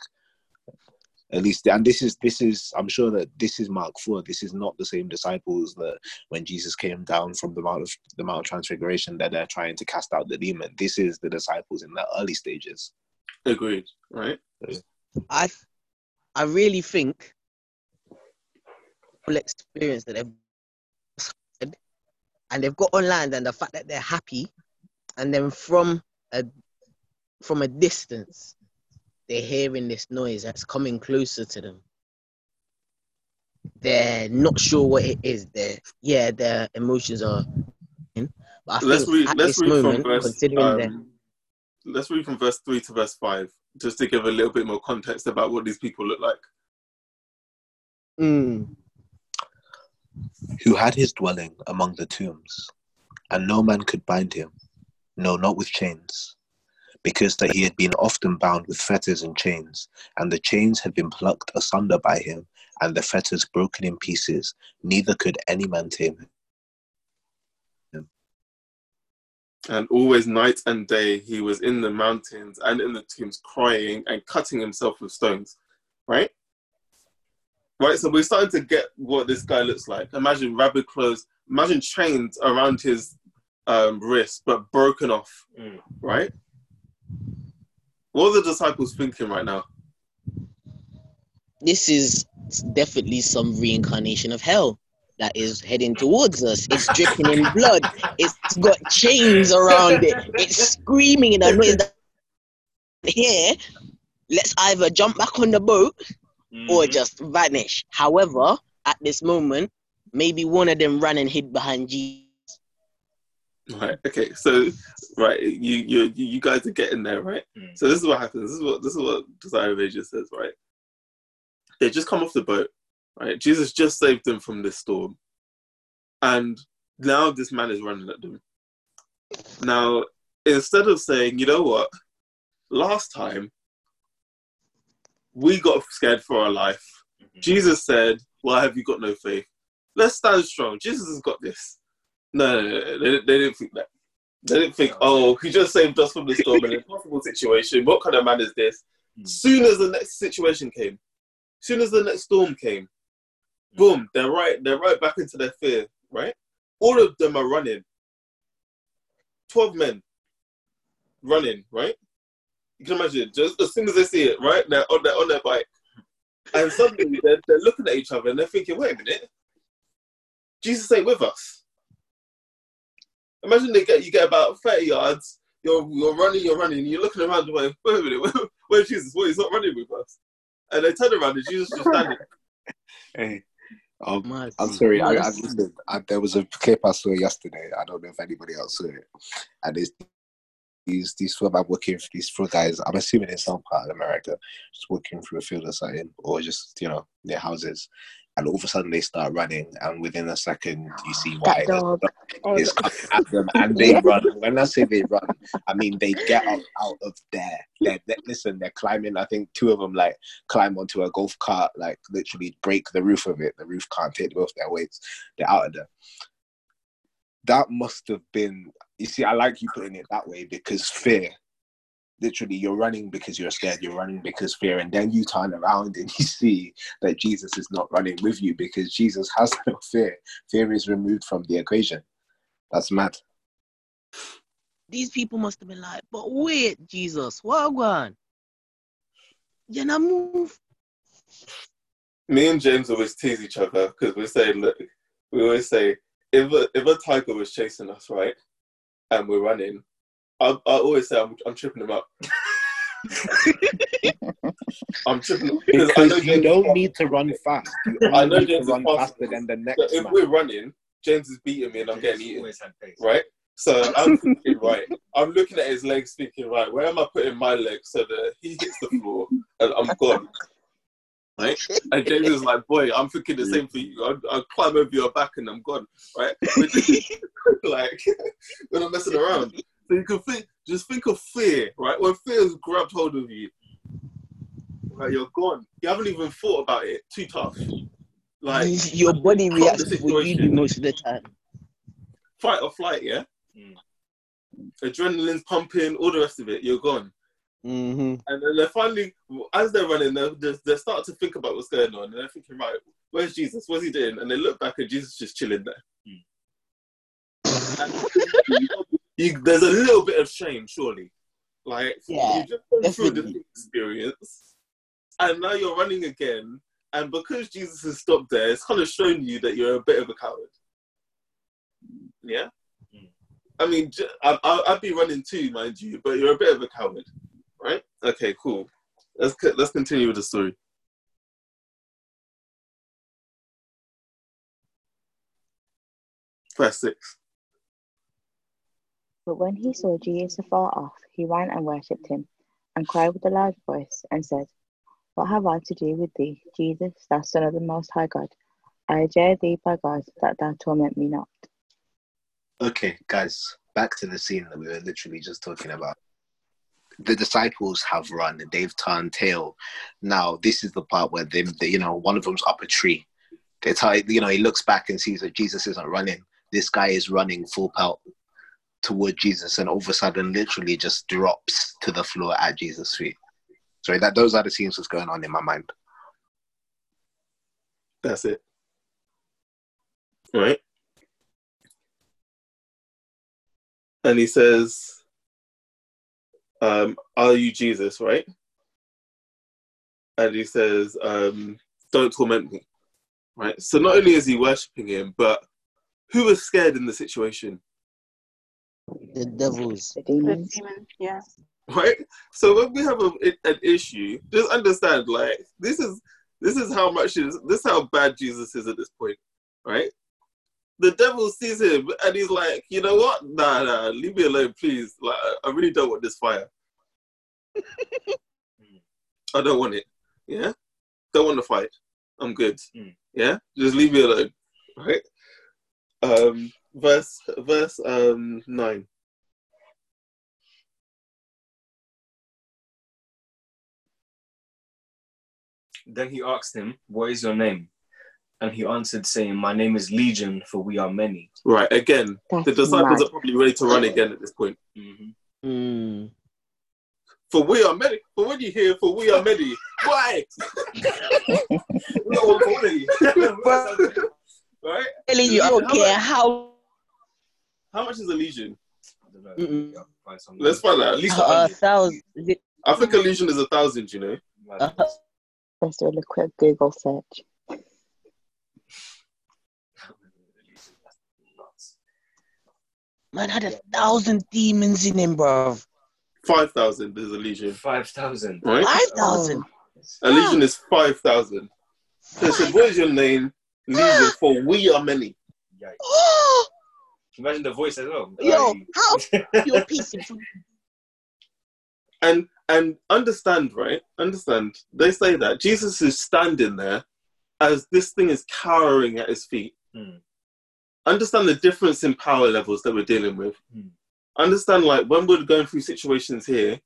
At least, and this is this is I'm sure that this is Mark four. This is not the same disciples that when Jesus came down from the mount of the Mount of Transfiguration that they're trying to cast out the demon. This is the disciples in the early stages. Agreed. Right. I I really think full experience that they've had, and they've got online and the fact that they're happy, and then from a from a distance, they're hearing this noise that's coming closer to them. They're not sure what it is. They're yeah, their emotions are. But I let's think read at let's this moment, from verse considering um, let's read from verse three to verse five just to give a little bit more context about what these people look like. Mm. who had his dwelling among the tombs, and no man could bind him, no, not with chains, because that he had been often bound with fetters and chains, and the chains had been plucked asunder by him, and the fetters broken in pieces, neither could any man tame him. And always night and day he was in the mountains and in the tombs crying and cutting himself with stones. Right? Right, so we're starting to get what this guy looks like. Imagine rabbit clothes, imagine chains around his um, wrist, but broken off. Right? What are the disciples thinking right now? this is definitely some reincarnation of hell that is heading towards us. It's dripping in blood. It's got chains around it. It's screaming in a noise that here. Let's either jump back on the boat or mm-hmm. just vanish. However, at this moment, maybe one of them ran and hid behind Jesus. Right. Okay. So, right, you you you guys are getting there, right? Mm. So this is what happens. This is what this is what Desire of Ages says, right? They just come off the boat, right? Jesus just saved them from this storm, and now this man is running at them. Now, instead of saying, you know what, last time we got scared for our life, mm-hmm. Jesus said, "Why have you got no faith? Let's stand strong. Jesus has got this." No, no, no, no. They, they didn't think that. They didn't think, oh, he just saved us from the storm in an impossible situation. What kind of man is this? Soon as the next situation came, soon as the next storm came, boom, they're right, they're right back into their fear, right? All of them are running. Twelve men running, right? You can imagine, just as soon as they see it, right? They're on their on their bike. And suddenly they're, they're looking at each other and they're thinking, wait a minute, Jesus ain't with us. Imagine they get you get about 30 yards, you're you're running, you're running, you're looking around the way, wait a minute, where, where's Jesus? What, he's not running with us. And they turn around and Jesus just standing. Hey, um, Mad. I'm sorry. I, I. I, there was a clip I saw yesterday. I don't know if anybody else saw it. And it's these these four man working for these four guys. I'm assuming in some part of America, just walking through a field or something, or just you know their houses. And all of a sudden they start running, and within a second you see why dog. Oh, is coming at them, and they run. When I say they run, I mean they get up out of there. They're, they listen, they're climbing. I think two of them like climb onto a golf cart, like literally break the roof of it. The roof can't take both their weights. They're out of there. That must have been. You see, I like you putting it that way because fear. Literally, you're running because you're scared. You're running because fear, and then you turn around and you see that Jesus is not running with you because Jesus has no fear. Fear is removed from the equation. That's mad. These people must have been like, but wait, Jesus, what going? You not move. Me and James always tease each other because we say, look, we always say, if a, if a tiger was chasing us, right, and we're running, I, I always say I'm, I'm tripping him up. I'm tripping up because I know you James don't is need to run fast. You I know James is run faster faster than than the So next if man. we're running, James is beating me and I'm getting eaten, right? So I'm thinking, right, I'm looking at his legs thinking, right, where am I putting my legs so that he hits the floor and I'm gone? Right? And James is like, boy, I'm thinking the same for you. I'll, I'll climb over your back and I'm gone, right? Like, we're not messing around. So you can think, just think of fear, right? When fear has grabbed hold of you, right, you're gone. You haven't even thought about it. Too tough. Like, Your body reacts the to what you do situation. most of the time. fight or flight, yeah? Adrenaline's pumping, all the rest of it, you're gone. hmm And then they're finally, as they're running, they're, they they start to think about what's going on. And they're thinking, right, where's Jesus? What's he doing? And they look back and Jesus is just chilling there. And you, there's a little bit of shame, surely. Like, Yeah, you've just gone through this experience, and now you're running again, And because Jesus has stopped there, it's kind of shown you that you're a bit of a coward. Yeah? Hmm. I mean, I, would be running too, mind you, but you're a bit of a coward, right? Okay, cool. Let's let's continue with the story. Verse six. But when he saw Jesus afar off, he ran and worshipped him, and cried with a loud voice, and said, What have I to do with thee, Jesus, thou Son of the Most High God? I adjure thee by God that thou torment me not. Okay, guys, back to the scene that we were literally just talking about. The disciples have run, and they've turned tail. Now, this is the part where they, they you know, one of them's up a tree. They tell, you know, he looks back and sees that Jesus isn't running. This guy is running full pelt toward Jesus, and all of a sudden, literally just drops to the floor at Jesus' feet. Sorry, that those are the scenes that's going on in my mind. That's it. Right? And he says, um, Are you Jesus, right? And he says, um, Don't torment me. Right? So not only is he worshipping him, but who was scared in the situation? The devils. The The demons. demon, yeah. right? So when we have a, an issue, just understand, like this is this is how much is this is how bad Jesus is at this point, right? The devil sees him and he's like, you know what? Nah, nah, leave me alone, please. Like, I- I really don't want this fire. I don't want it. Yeah, don't want to fight. I'm good. Mm. Yeah, just leave me alone, right? Um, verse verse um nine. Then he asked him, What is your name? And he answered, saying, My name is Legion, for we are many. Right, again, That's the disciples mad. are probably ready to run again at this point. Hmm. For we are many. For when you hear, for we are many. Why? We are all many. right? Telling you, I don't care how. How much is a legion? I don't. Mm-mm. Find some- Let's find out. At least A a thousand. I think a legion is a thousand. You know. Uh, Let's do a quick Google search. Man had a thousand demons in him, bro. Five thousand is a legion. Five thousand. Right? Five thousand. A legion is five thousand. So it said, "What is your name?" Legion. For we are many. Yikes. Imagine the voice as well. yo, Like, how your piece of And and understand, right? Understand. They say that Jesus is standing there as this thing is cowering at his feet. Hmm. Understand the difference in power levels that we're dealing with. Hmm. Understand, like when we're going through situations here,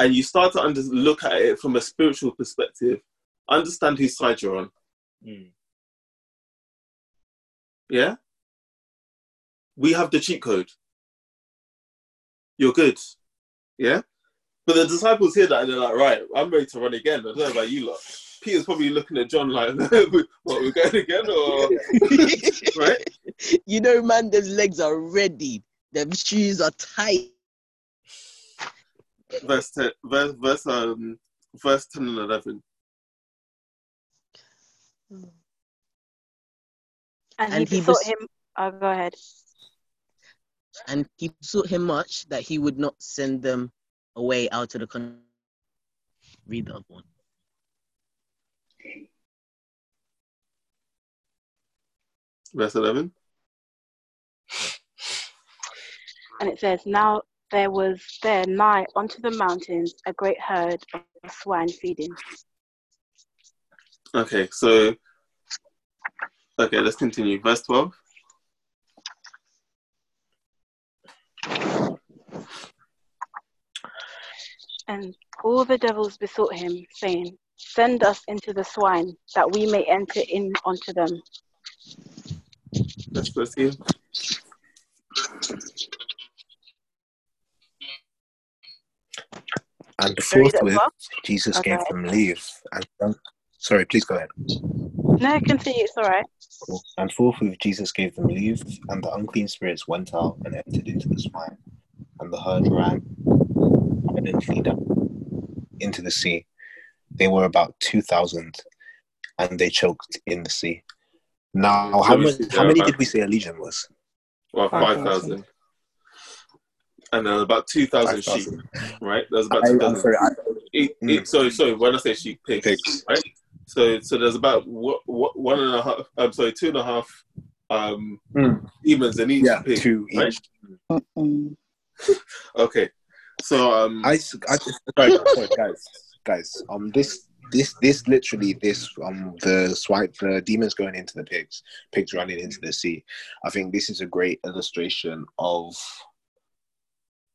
and you start to under- look at it from a spiritual perspective. Understand whose side you're on. mm, Yeah. We have the cheat code. You're good. Yeah. But the disciples hear that and they're like, right, I'm ready to run again. I don't know about you lot. Peter's probably looking at John like, what, we're going again? Or, right? You know, man, those legs are ready. Them shoes are tight. Verse 10, verse, verse, um, verse 10 and 11. And, And he he besought bes- him. Oh, go ahead. And he besought him much that he would not send them away out of the country. Read the other one. Verse 11. And it says, Now there was there nigh unto the mountains a great herd of swine feeding. Okay, so, okay, let's continue. Verse 12. And all the devils besought him, saying, Send us into the swine, that we may enter in unto them. Verse 13. And Sorry, forthwith. Jesus Okay. gave them leave. And sorry, please go ahead. No, continue, it's all right. And forthwith, Jesus gave them leave, and the unclean spirits went out and entered into the swine, and the herd ran violently down into the sea. They were about two thousand, and they choked in the sea. Now, how Let many, see how many did we say a legion was? Well, 5,000. 5,000. And then about 2,000 sheep, right? There's about 2,000. sorry, I, It, Mm. sorry, sorry, when I say sheep, pigs, pigs. right? So, so there's about one and a half, I'm sorry, two and a half um, Mm. demons in each Yeah, pig. two right? each. Okay. So, um, I, I- sorry, sorry, guys, guys. Um, this, this, this, literally, this, um, the swipe, the demons going into the pigs, pigs running into the sea. I think this is a great illustration of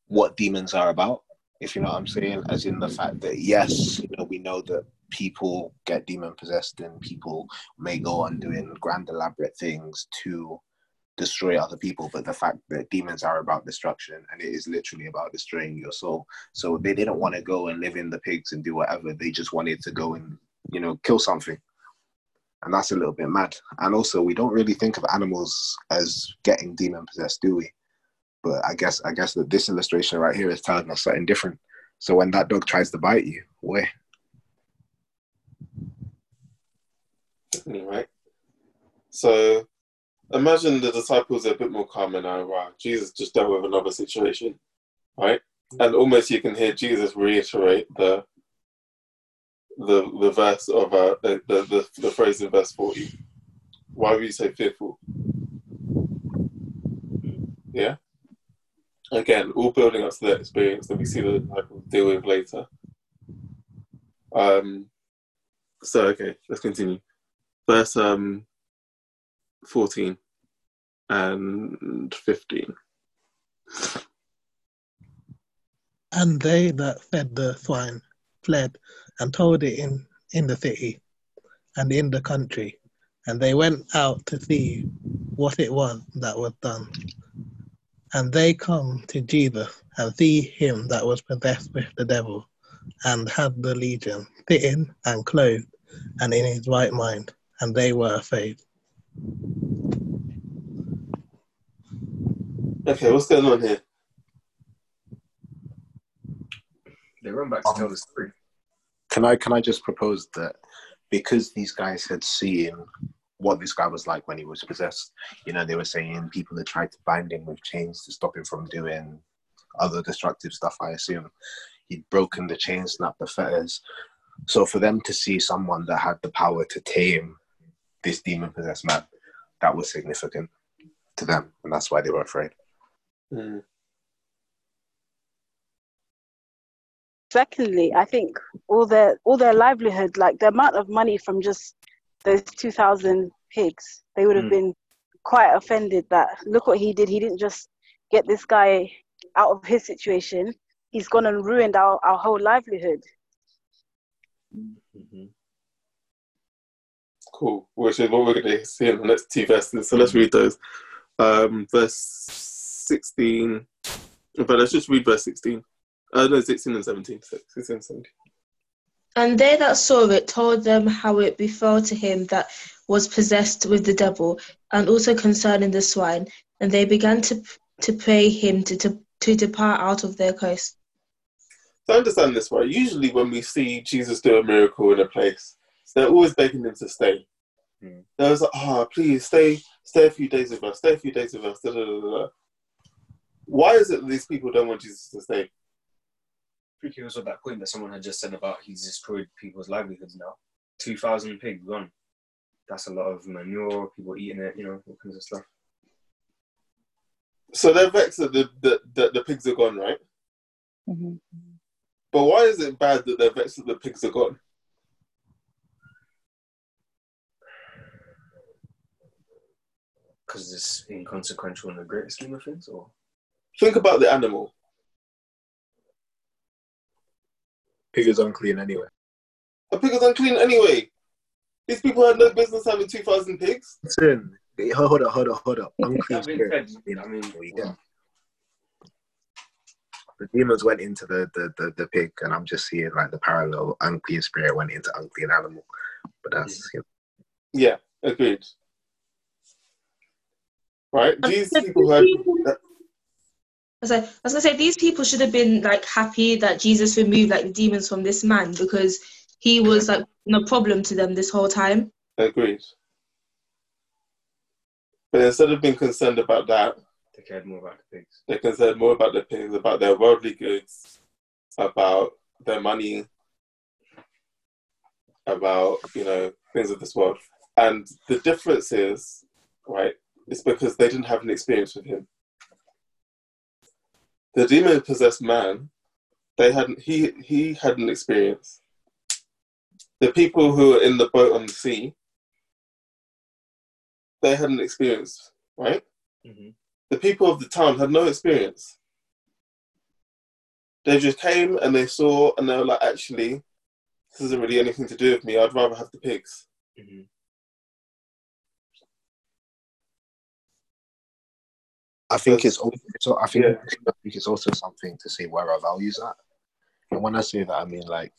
what demons are about. If you know what I'm saying, as in the fact that yes, you know, we know that people get demon possessed and people may go on doing grand elaborate things to destroy other people but the fact that demons are about destruction and it is literally about destroying your soul. So they didn't want to go and live in the pigs and do whatever they just wanted to go and you know kill something. And that's a little bit mad. And also we don't really think of animals as getting demon possessed do we? But i guess i guess that this illustration right here is telling us something different. So when that dog tries to bite you where right? So, imagine the disciples are a bit more calm and now, wow, Jesus just dealt with another situation, right? And almost you can hear Jesus reiterate the the the verse of uh, the, the the the phrase in verse forty. Why were you so fearful? Yeah. Again, all building up to that experience that we see the disciples deal with later. Um. So okay, let's continue. Verse um, fourteen and fifteen. And they that fed the swine fled and told it in, in the city and in the country. And they went out to see what it was that was done. And they come to Jesus and see him that was possessed with the devil and had the legion, sitting and clothed and in his right mind. And they were afraid. Okay, what's going on here? They run back to tell the story. Can I can I just propose that because these guys had seen what this guy was like when he was possessed, you know, they were saying people had tried to bind him with chains to stop him from doing other destructive stuff, I assume. He'd broken the chains, snapped the fetters. So for them to see someone that had the power to tame this demon possessed man, that was significant to them, and that's why they were afraid. Mm. Secondly, I think all their all their livelihood, like the amount of money from just those two thousand pigs, they would have Mm. been quite offended that look what he did. He didn't just get this guy out of his situation. He's gone and ruined our, our whole livelihood. Cool. Which is what we're going to see in the next two verses. So let's read those. Um, verse 16. But let's just read verse 16. Uh, no, 16 and 17. 16 and 17. And they that saw it told them how it befell to him that was possessed with the devil, and also concerning the swine. And they began to to pray him to, to, to depart out of their coast. So understand this, right? Usually when we see Jesus do a miracle in a place, they're always begging them to stay. Mm. They're always like, oh, please stay, stay a few days with us, stay a few days with us. Da, da, da, da. Why is it that these people don't want Jesus to stay? I think it was at that point that someone had just said about he's destroyed people's livelihoods now. 2,000 pigs gone. That's a lot of manure, people eating it, you know, all kinds of stuff. So they're vexed that the, the, the, the pigs are gone, right? hmm But why is it bad that they're vexed that the pigs are gone? Because it's inconsequential in the greater scheme of things, or Think about the animal. Pig is unclean anyway. A pig is unclean anyway. These people had no business having 2,000 pigs. Listen, hold up, hold up, hold up. Unclean that spirit. I mean, Yeah. The demons went into the, the, the, the pig, and I'm just seeing like the parallel. Unclean spirit went into unclean animal, but that's you know, Yeah, agreed. Right? These The people had. people- I was, like, I was gonna say these people should have been like happy that Jesus removed like the demons from this man because he was like no problem to them this whole time. Agreed. But instead of being concerned about that, They cared more about the pigs. they're concerned more about the pigs, about their worldly goods, about their money, about you know things of this world. And the difference is, right, it's because they didn't have an experience with him. The demon possessed man, they hadn't he he had an experience. The people who were in the boat on the sea, they had an experience, right? Mhm. The people of the town had no experience. They just came and they saw and they were like, actually, this isn't really anything to do with me. I'd rather have the pigs. Mhm. I think it's also, I think Yeah. I think it's also something to say where our values at. And when I say that, I mean like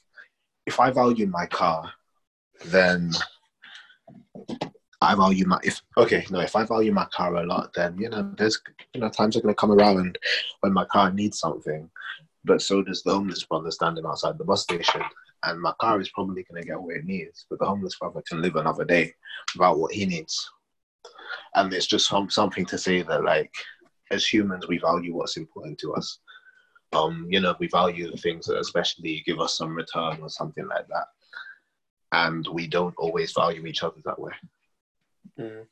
if I value my car, then I value my if okay no if I value my car a lot, then you know there's you know times are gonna come around when my car needs something, but so does the homeless brother standing outside the bus station. And my car is probably gonna get what it needs, but the homeless brother can live another day without what he needs. And it's just some, something to say that like as humans we value what's important to us um you know we value the things that especially give us some return or something like that and we don't always value each other that way Mm.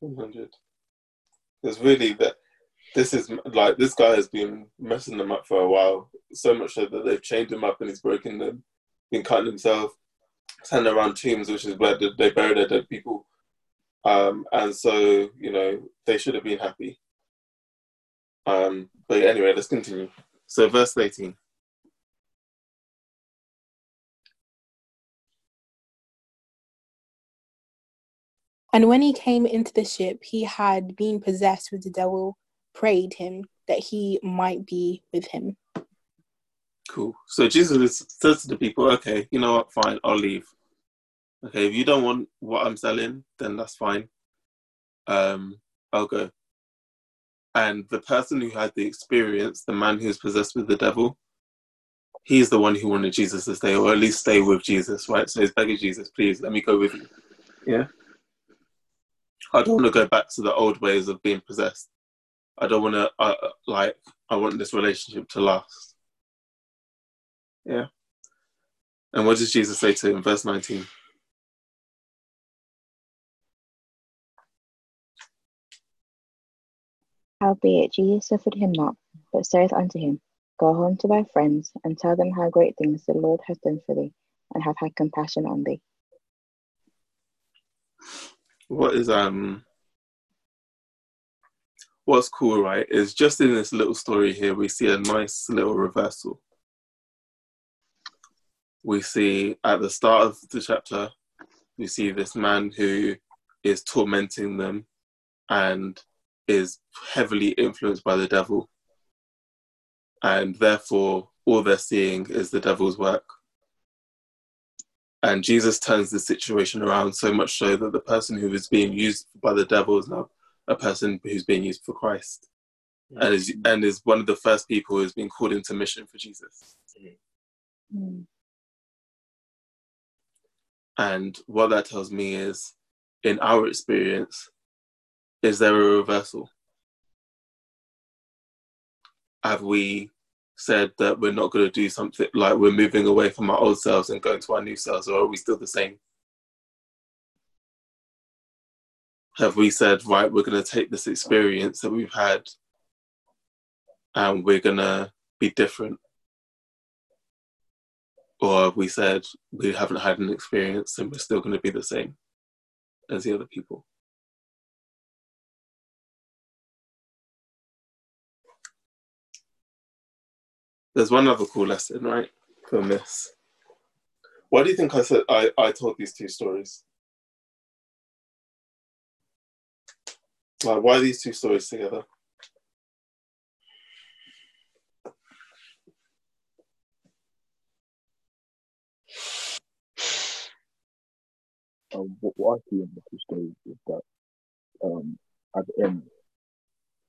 100. It's really that this is like this guy has been messing them up for a while, so much so that they've chained him up and he's broken them, been cutting himself, sending around tombs, which is where they they bury their dead people. Um, and so, you know, they should have been happy. Um, but anyway, let's continue. So, verse 18. And when he came into the ship, he had been possessed with the devil, prayed him that he might be with him. Cool. So Jesus says to the people, okay, you know what, fine, I'll leave. Okay, if you don't want what I'm selling, then that's fine. Um, I'll go. And the person who had the experience, the man who's possessed with the devil, he's the one who wanted Jesus to stay, or at least stay with Jesus, right? So he's begging Jesus, please let me go with you. Yeah. I don't want to go back to the old ways of being possessed. I don't want to, uh, like, I want this relationship to last. Yeah. And what does Jesus say to him? Verse 19. Howbeit Jesus suffered him not, but saith unto him, Go home to thy friends, and tell them how great things the Lord hath done for thee, and have had compassion on thee. What is um what's cool, right, is just in this little story here we see a nice little reversal. We see at the start of the chapter, we see this man who is tormenting them and is heavily influenced by the devil. And therefore, all they're seeing is the devil's work. And Jesus turns the situation around so much so that the person who is being used by the devil is now a person who's being used for Christ. And is, and is one of the first people who's been called into mission for Jesus. Mm. And what that tells me is, in our experience, is there a reversal? Have we said that we're not going to do something like we're moving away from our old selves and going to our new selves, or are we still the same? Have we said, right, we're going to take this experience that we've had and we're going to be different? Or have we said we haven't had an experience and we're still going to be the same as the other people? There's one other cool lesson, right, from this. Why do you think I said I, I told these two stories? Like, why these two stories together? um, what, what I see in the two stories is that um, at the end,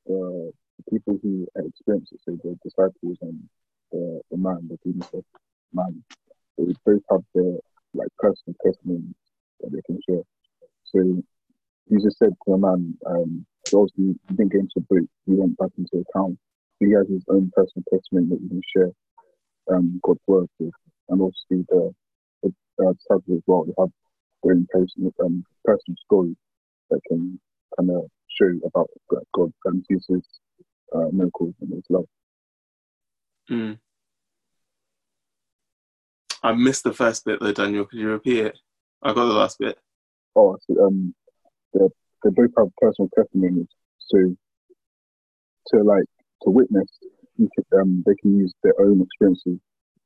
the, people who had experienced it, so the disciples and the, the man, the demon man, they they both have their like personal testimonies that they can share. So Jesus said to a man, um, so obviously he didn't get into the boat, he went back into the town. He has his own personal testimony that he can share um, God's word with. And obviously the, the uh, disciples as well, they have their own personal, um, personal story that can kind of show about God and Jesus' uh, miracles and his love. Mm. I missed the first bit though, Daniel. Could you repeat it? I got the last bit. Oh, so, um, they they both have personal testimonies, so to like to witness, you can, um, they can use their own experiences.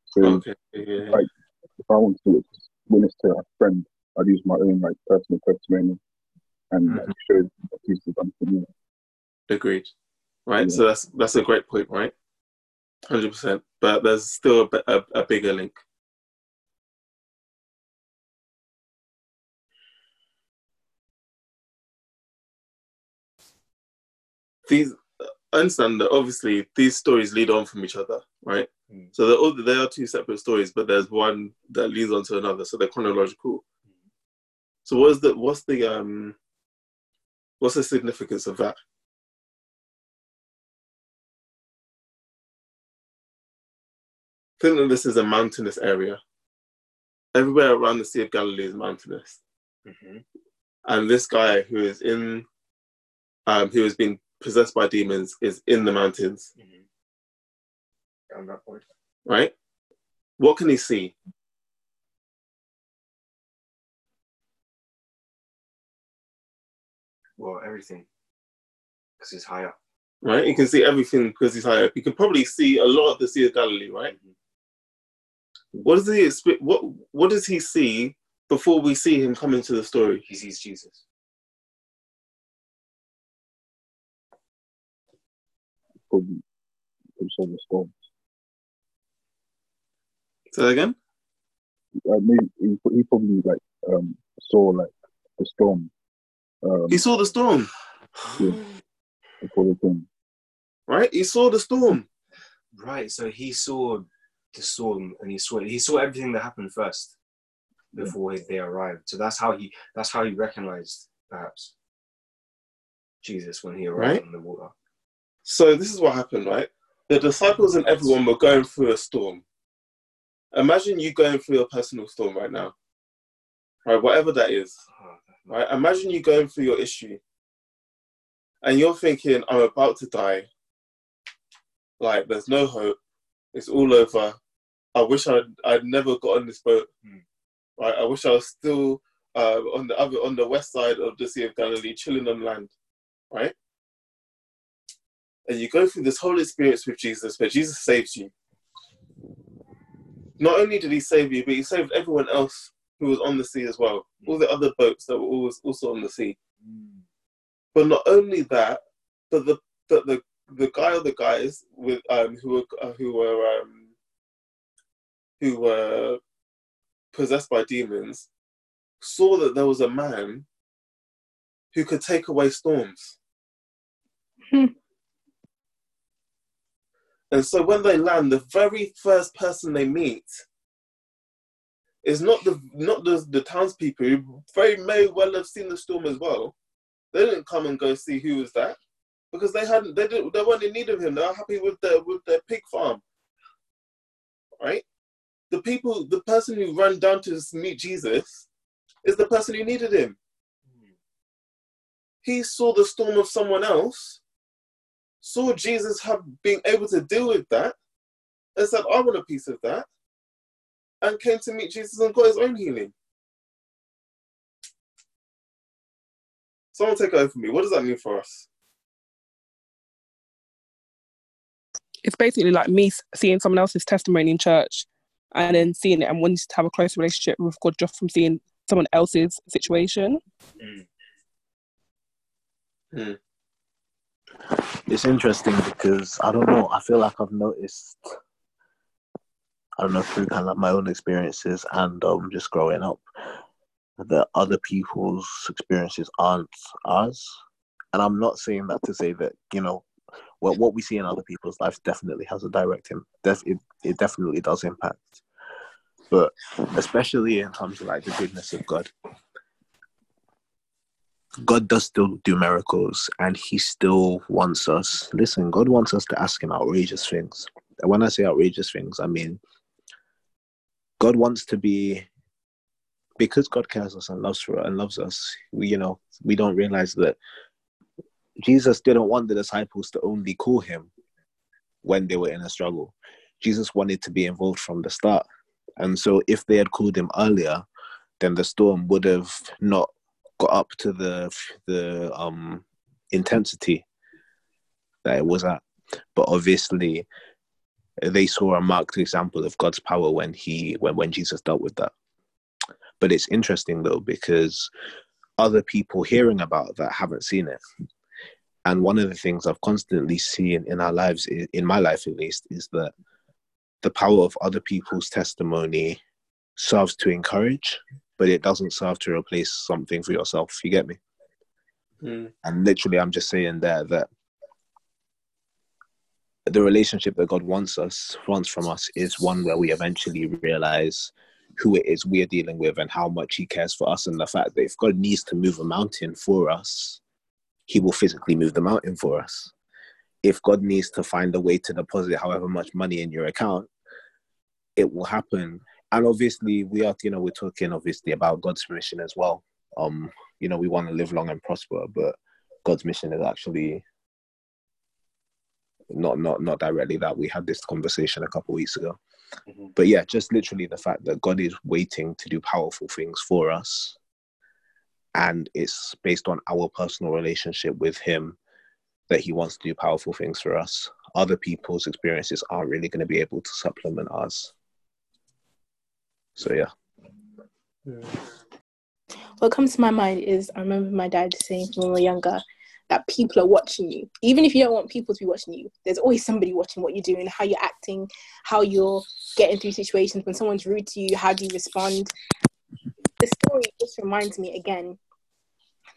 So, Okay. Yeah. like, if I want to witness, to a friend, I'd use my own like personal testimony and like, show Jesus has done for me. Agreed. Right. So that's that's a great point. Right. Hundred percent. But there's still a, a, a bigger link. These I understand that obviously these stories lead on from each other, right? So they're all, they are two separate stories, but there's one that leads on to another, so they're chronological. So what's the what's the um what's the significance of that? Think that this is a mountainous area. Everywhere around the Sea of Galilee is mountainous. Mm-hmm. And this guy who is in, um, who has been possessed by demons is in the mountains, mm-hmm. On that point. right? What can he see? Well, everything. Because he's high up. Right? He can see everything because he's high up. He can probably see a lot of the Sea of Galilee, right? Mm-hmm. What does he expe- what What does he see before we see him come into the story? He sees Jesus. Probably, probably saw the storm. Say that again. Uh, maybe he, he probably like um saw like the storm. Um, He saw the storm, yeah, before they came. right? He saw the storm. Right. So he saw the storm and he saw he saw everything that happened first before they arrived. So that's how he that's how he recognized perhaps Jesus when he arrived Right. on the water. So this is what happened, right? The disciples and everyone were going through a storm. Imagine you going through a personal storm right now, right? Whatever that is, ah, right? Imagine you going through your issue, and you're thinking, "I'm about to die. Like, there's no hope. It's all over. I wish I'd I'd never got on this boat. Right? I wish I was still uh, on the other on the west side of the Sea of Galilee, chilling on land. Right? and you go through this whole experience with Jesus where Jesus saves you. Not only did he save you, but he saved everyone else who was on the sea as well. All the other boats that were always also on the sea. But not only that, but the but the the guy or the guys with um who were uh, who were um who were possessed by demons saw that there was a man who could take away storms. And so when they land, the very first person they meet is not the not the, the townspeople who very may well have seen the storm as well. They didn't come and go see who was that because they hadn't they didn't they weren't in need of him. They were happy with their with their pig farm. Right? The people the person who ran down to meet Jesus is the person who needed him. He saw the storm of someone else saw Jesus have being able to deal with that and said, I want a piece of that, and came to meet Jesus and got his own healing. Someone take it over me. What does that mean for us? it's basically like me seeing someone else's testimony in church and then seeing it and wanting to have a close relationship with God just from seeing someone else's situation. It's interesting because I don't know. I feel like I've noticed. I don't know through kind of like my own experiences and um, just growing up, that other people's experiences aren't ours. And I'm not saying that to say that you know, what what we see in other people's lives definitely has a direct impact. Def- it, it definitely does impact. But especially in terms of like the goodness of God. God does still do miracles and he still wants us. Listen, God wants us to ask him outrageous things. And when I say outrageous things, I mean God wants to be because God cares us and loves for us and loves us, we you know, we don't realize that Jesus didn't want the disciples to only call him when they were in a struggle. Jesus wanted to be involved from the start. And so if they had called him earlier, then the storm would have not got up to the the um intensity that it was at. But obviously they saw a marked example of God's power when he when when Jesus dealt with that. But it's interesting though because other people hearing about that haven't seen it. And one of the things I've constantly seen in our lives, in my life at least, is that the power of other people's testimony serves to encourage, but it doesn't serve to replace something for yourself. You get me? Mm. And literally, I'm just saying there that the relationship that God wants us wants from us is one where we eventually realize who it is we're dealing with and how much He cares for us, and the fact that if God needs to move a mountain for us, He will physically move the mountain for us. If God needs to find a way to deposit however much money in your account, it will happen. And obviously, we are, you know, we're talking obviously about God's mission as well. Um, you know, we want to live long and prosper, but God's mission is actually not not not directly that. We had this conversation a couple weeks ago. Mm-hmm. But yeah, just literally the fact that God is waiting to do powerful things for us. And it's based on our personal relationship with Him that He wants to do powerful things for us. Other people's experiences aren't really going to be able to supplement ours. So yeah. What comes to my mind is I remember my dad saying when we were younger that people are watching you. Even if you don't want people to be watching you, there's always somebody watching what you're doing, how you're acting, how you're getting through situations. When someone's rude to you, how do you respond? The story just reminds me again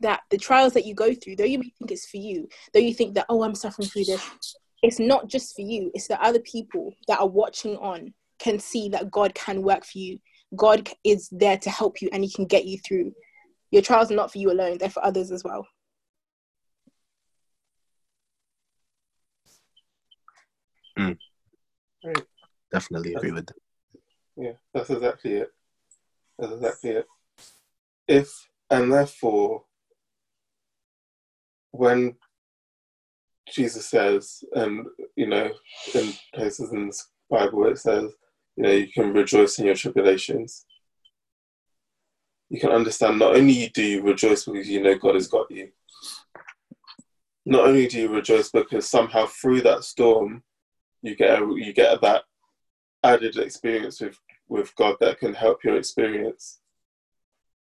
that the trials that you go through, though you may think it's for you, though you think that, oh, I'm suffering through this, it's not just for you, it's the other people that are watching on can see that God can work for you. God is there to help you and He can get you through. Your trials are not for you alone, they're for others as well. Mm. Right. Definitely agree with that. Yeah, that's exactly it. That's exactly it. If and therefore, when Jesus says, and you know, in places in the Bible it says, you know, you can rejoice in your tribulations. You can understand not only do you rejoice because you know God has got you, not only do you rejoice because somehow through that storm you get a, you get that added experience with with God that can help your experience,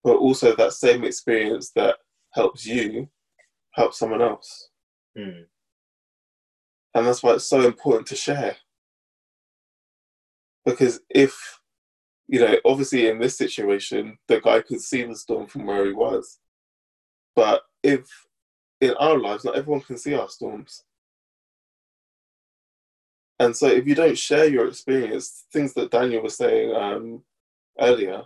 but also that same experience that helps you help someone else. Mm. And that's why it's so important to share. Because if, you know, obviously in this situation, the guy could see the storm from where he was. But if in our lives, not everyone can see our storms. And so if you don't share your experience, things that Daniel was saying um, earlier,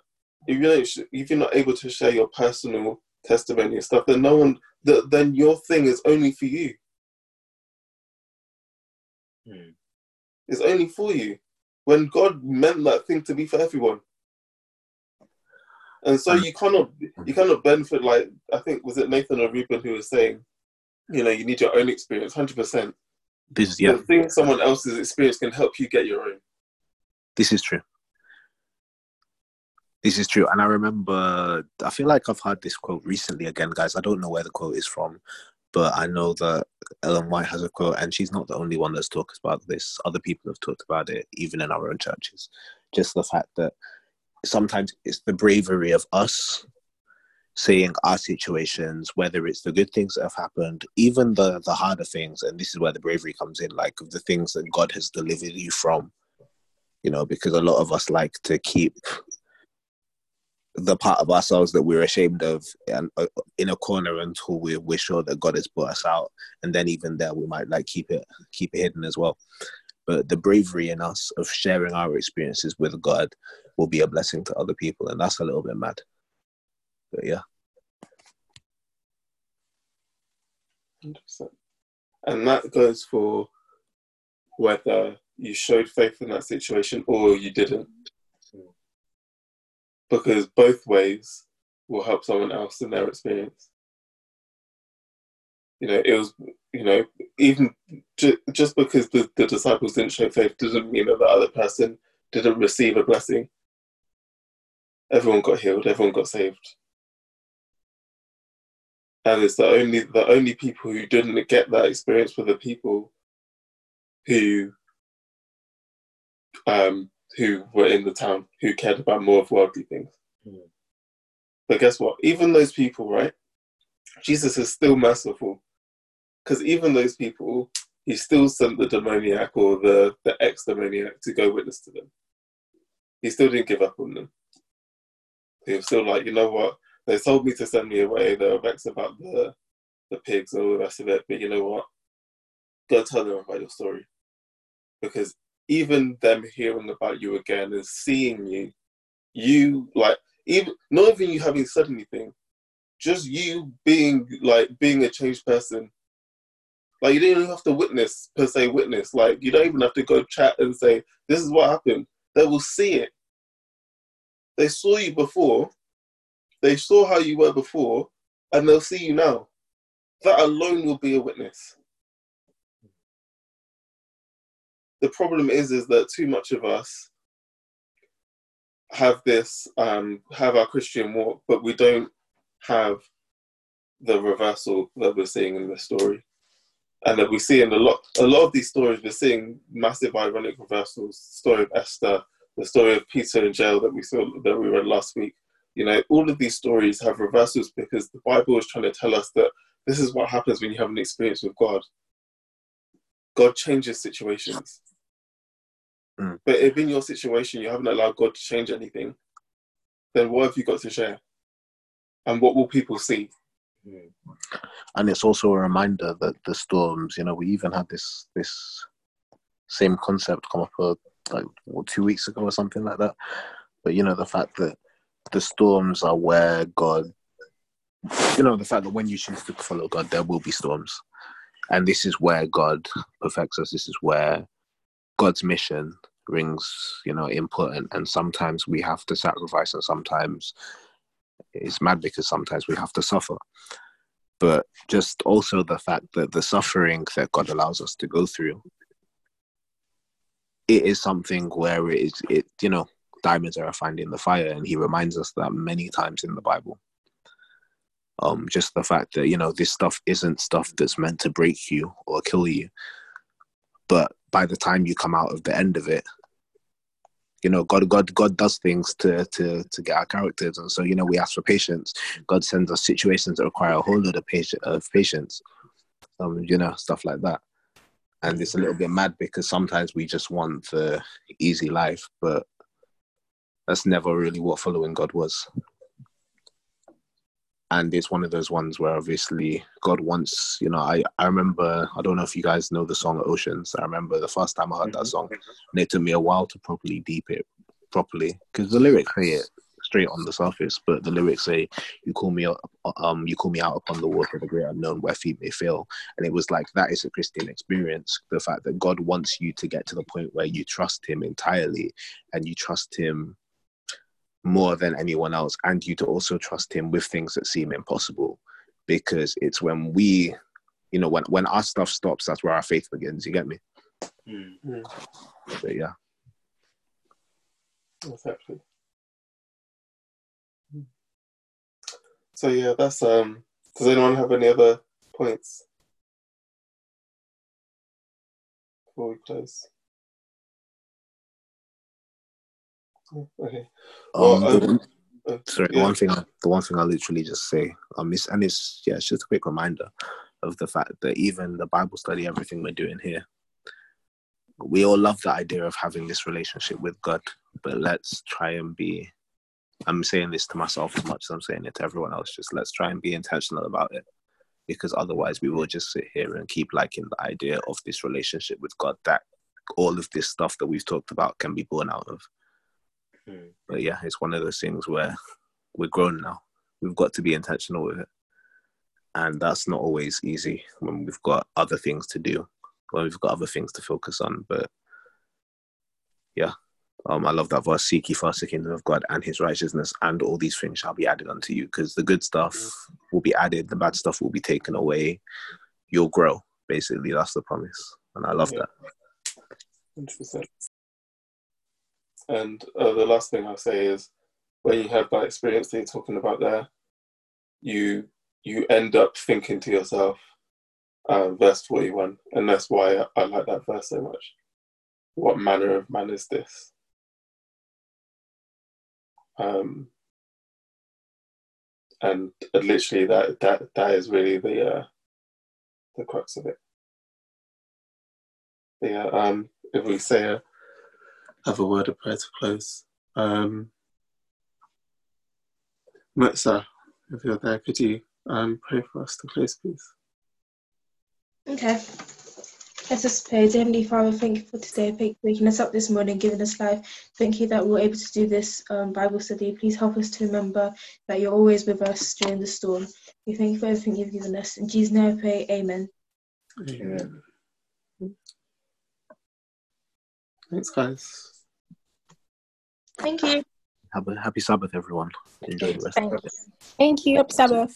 if you don't, sh- if you're not able to share your personal testimony and stuff, then no one, th- then your thing is only for you. Mm. It's only for you. When God meant that thing to be for everyone. And so mm. you cannot you cannot benefit like I think was it Nathan or Ruben who was saying, you know, you need your own experience, hundred percent. This is yeah. The thing someone else's experience can help you get your own. This is true. This is true. And I remember, I feel like I've heard this quote recently again, guys. I don't know where the quote is from, but I know that Ellen White has a quote, and she's not the only one that's talked about this. Other people have talked about it, even in our own churches. Just the fact that sometimes it's the bravery of us saying our situations, whether it's the good things that have happened, even the the harder things, and this is where the bravery comes in, like the things that God has delivered you from. You know, because a lot of us like to keep the part of ourselves that we're ashamed of and uh, in a corner until we're, we're sure that God has brought us out, and then even there we might like keep it keep it hidden as well. but the bravery in us of sharing our experiences with God will be a blessing to other people, and that's a little bit mad. But yeah. 100%. And that goes for whether you showed faith in that situation or you didn't. Because both ways will help someone else in their experience. You know, it was, you know, even ju- just because the, the disciples didn't show faith doesn't mean that the other person didn't receive a blessing. Everyone got healed, everyone got saved and it's the only the only people who didn't get that experience were the people who um who were in the town who cared about more of worldly things. Mm. But guess what? Even those people, right? Jesus is still merciful. Because even those people, he still sent the demoniac or the, the ex demoniac to go witness to them. He still didn't give up on them. He was still like, you know what? They told me to send me away. They were vexed about the the pigs and all the rest of it. But you know what? Go tell them about your story. Because even them hearing about you again and seeing you, you like even not even you having said anything, just you being like being a changed person. Like you didn't even have to witness per se witness. Like you don't even have to go chat and say, This is what happened. They will see it. They saw you before, they saw how you were before, and they'll see you now. That alone will be a witness. The problem is, is that too much of us have this, um, have our Christian walk, but we don't have the reversal that we're seeing in the story, and that we see in a lot, a lot of these stories. We're seeing massive ironic reversals. The story of Esther, the story of Peter in jail that we saw that we read last week. You know, all of these stories have reversals because the Bible is trying to tell us that this is what happens when you have an experience with God. God changes situations. Mm. But if in your situation you haven't allowed God to change anything, then what have you got to share? And what will people see? and it's also a reminder that the storms you know we even had this this same concept come up uh, like what, two weeks ago or something like that but you know the fact that the storms are where god you know the fact that when you choose to follow god there will be storms and this is where god perfects us this is where god's mission rings you know important and sometimes we have to sacrifice and sometimes it's mad because sometimes we have to suffer. But just also the fact that the suffering that god allows us to go through it is something where it is it you know diamonds are refined in the fire and he reminds us that many times in the bible. Um just the fact that you know this stuff isn't stuff that's meant to break you or kill you but by the time you come out of the end of it you know god god god does things to to to get our characters. And so you know we ask for patience. God sends us situations that require a whole lot of patience of patience um you know stuff like that. And it's a little bit mad because sometimes we just want the easy life but that's never really what following god was and it's one of those ones where obviously god wants you know i i remember i don't know if you guys know the song oceans. I remember the first time i heard that song and it took me a while to properly deep it properly because the lyrics say it straight on the surface but the lyrics say you call me up um you call me out upon the water of the great unknown where feet may fail. And it was like that is a christian experience the fact that god wants you to get to the point where you trust him entirely and you trust him more than anyone else and you to also trust him with things that seem impossible because it's when we you know when when our stuff stops that's where our faith begins you get me Mm. but yeah Exactly. So yeah, that's um. Does anyone have any other points before we close? Okay. um, Well, the um, one- uh, sorry the yeah. one thing the one thing i'll literally just say um is, and it's yeah it's just a quick reminder of the fact that even the bible study everything we're doing here we all love the idea of having this relationship with god but let's try and be i'm saying this to myself as much as i'm saying it to everyone else just let's try and be intentional about it because otherwise we will just sit here and keep liking the idea of this relationship with god that all of this stuff that we've talked about can be born out of. But yeah, it's one of those things where we're grown now. We've got to be intentional with it. And that's not always easy when we've got other things to do, when we've got other things to focus on. But yeah, um, I love that verse seek ye first the kingdom of God and his righteousness, and all these things shall be added unto you. Because the good stuff will be added, the bad stuff will be taken away. You'll grow. Basically, that's the promise. And I love Yeah. that. Hundred percent. And uh, the last thing I'll say is, when you have that experience that you're talking about there, you you end up thinking to yourself, uh, verse forty-one, and that's why I, like that verse so much. What manner of man is this? Um, and literally, that that that is really the uh, the crux of it. Yeah. Um, if we say a have a word of prayer to close. Um, Mutsa, if you're there, could you um, pray for us to close, please? Okay. Let us pray. Dear Heavenly Father, thank you for today. Thank you for waking us up this morning, giving us life. Thank you that we're able to do this um, Bible study. Please help us to remember that you're always with us during the storm. We thank you for everything you've given us. In Jesus' name I pray, Amen. Amen. Thanks, guys. Thank you. Have a happy Sabbath, everyone. Enjoy the rest of the day. Thank you. Happy Sabbath.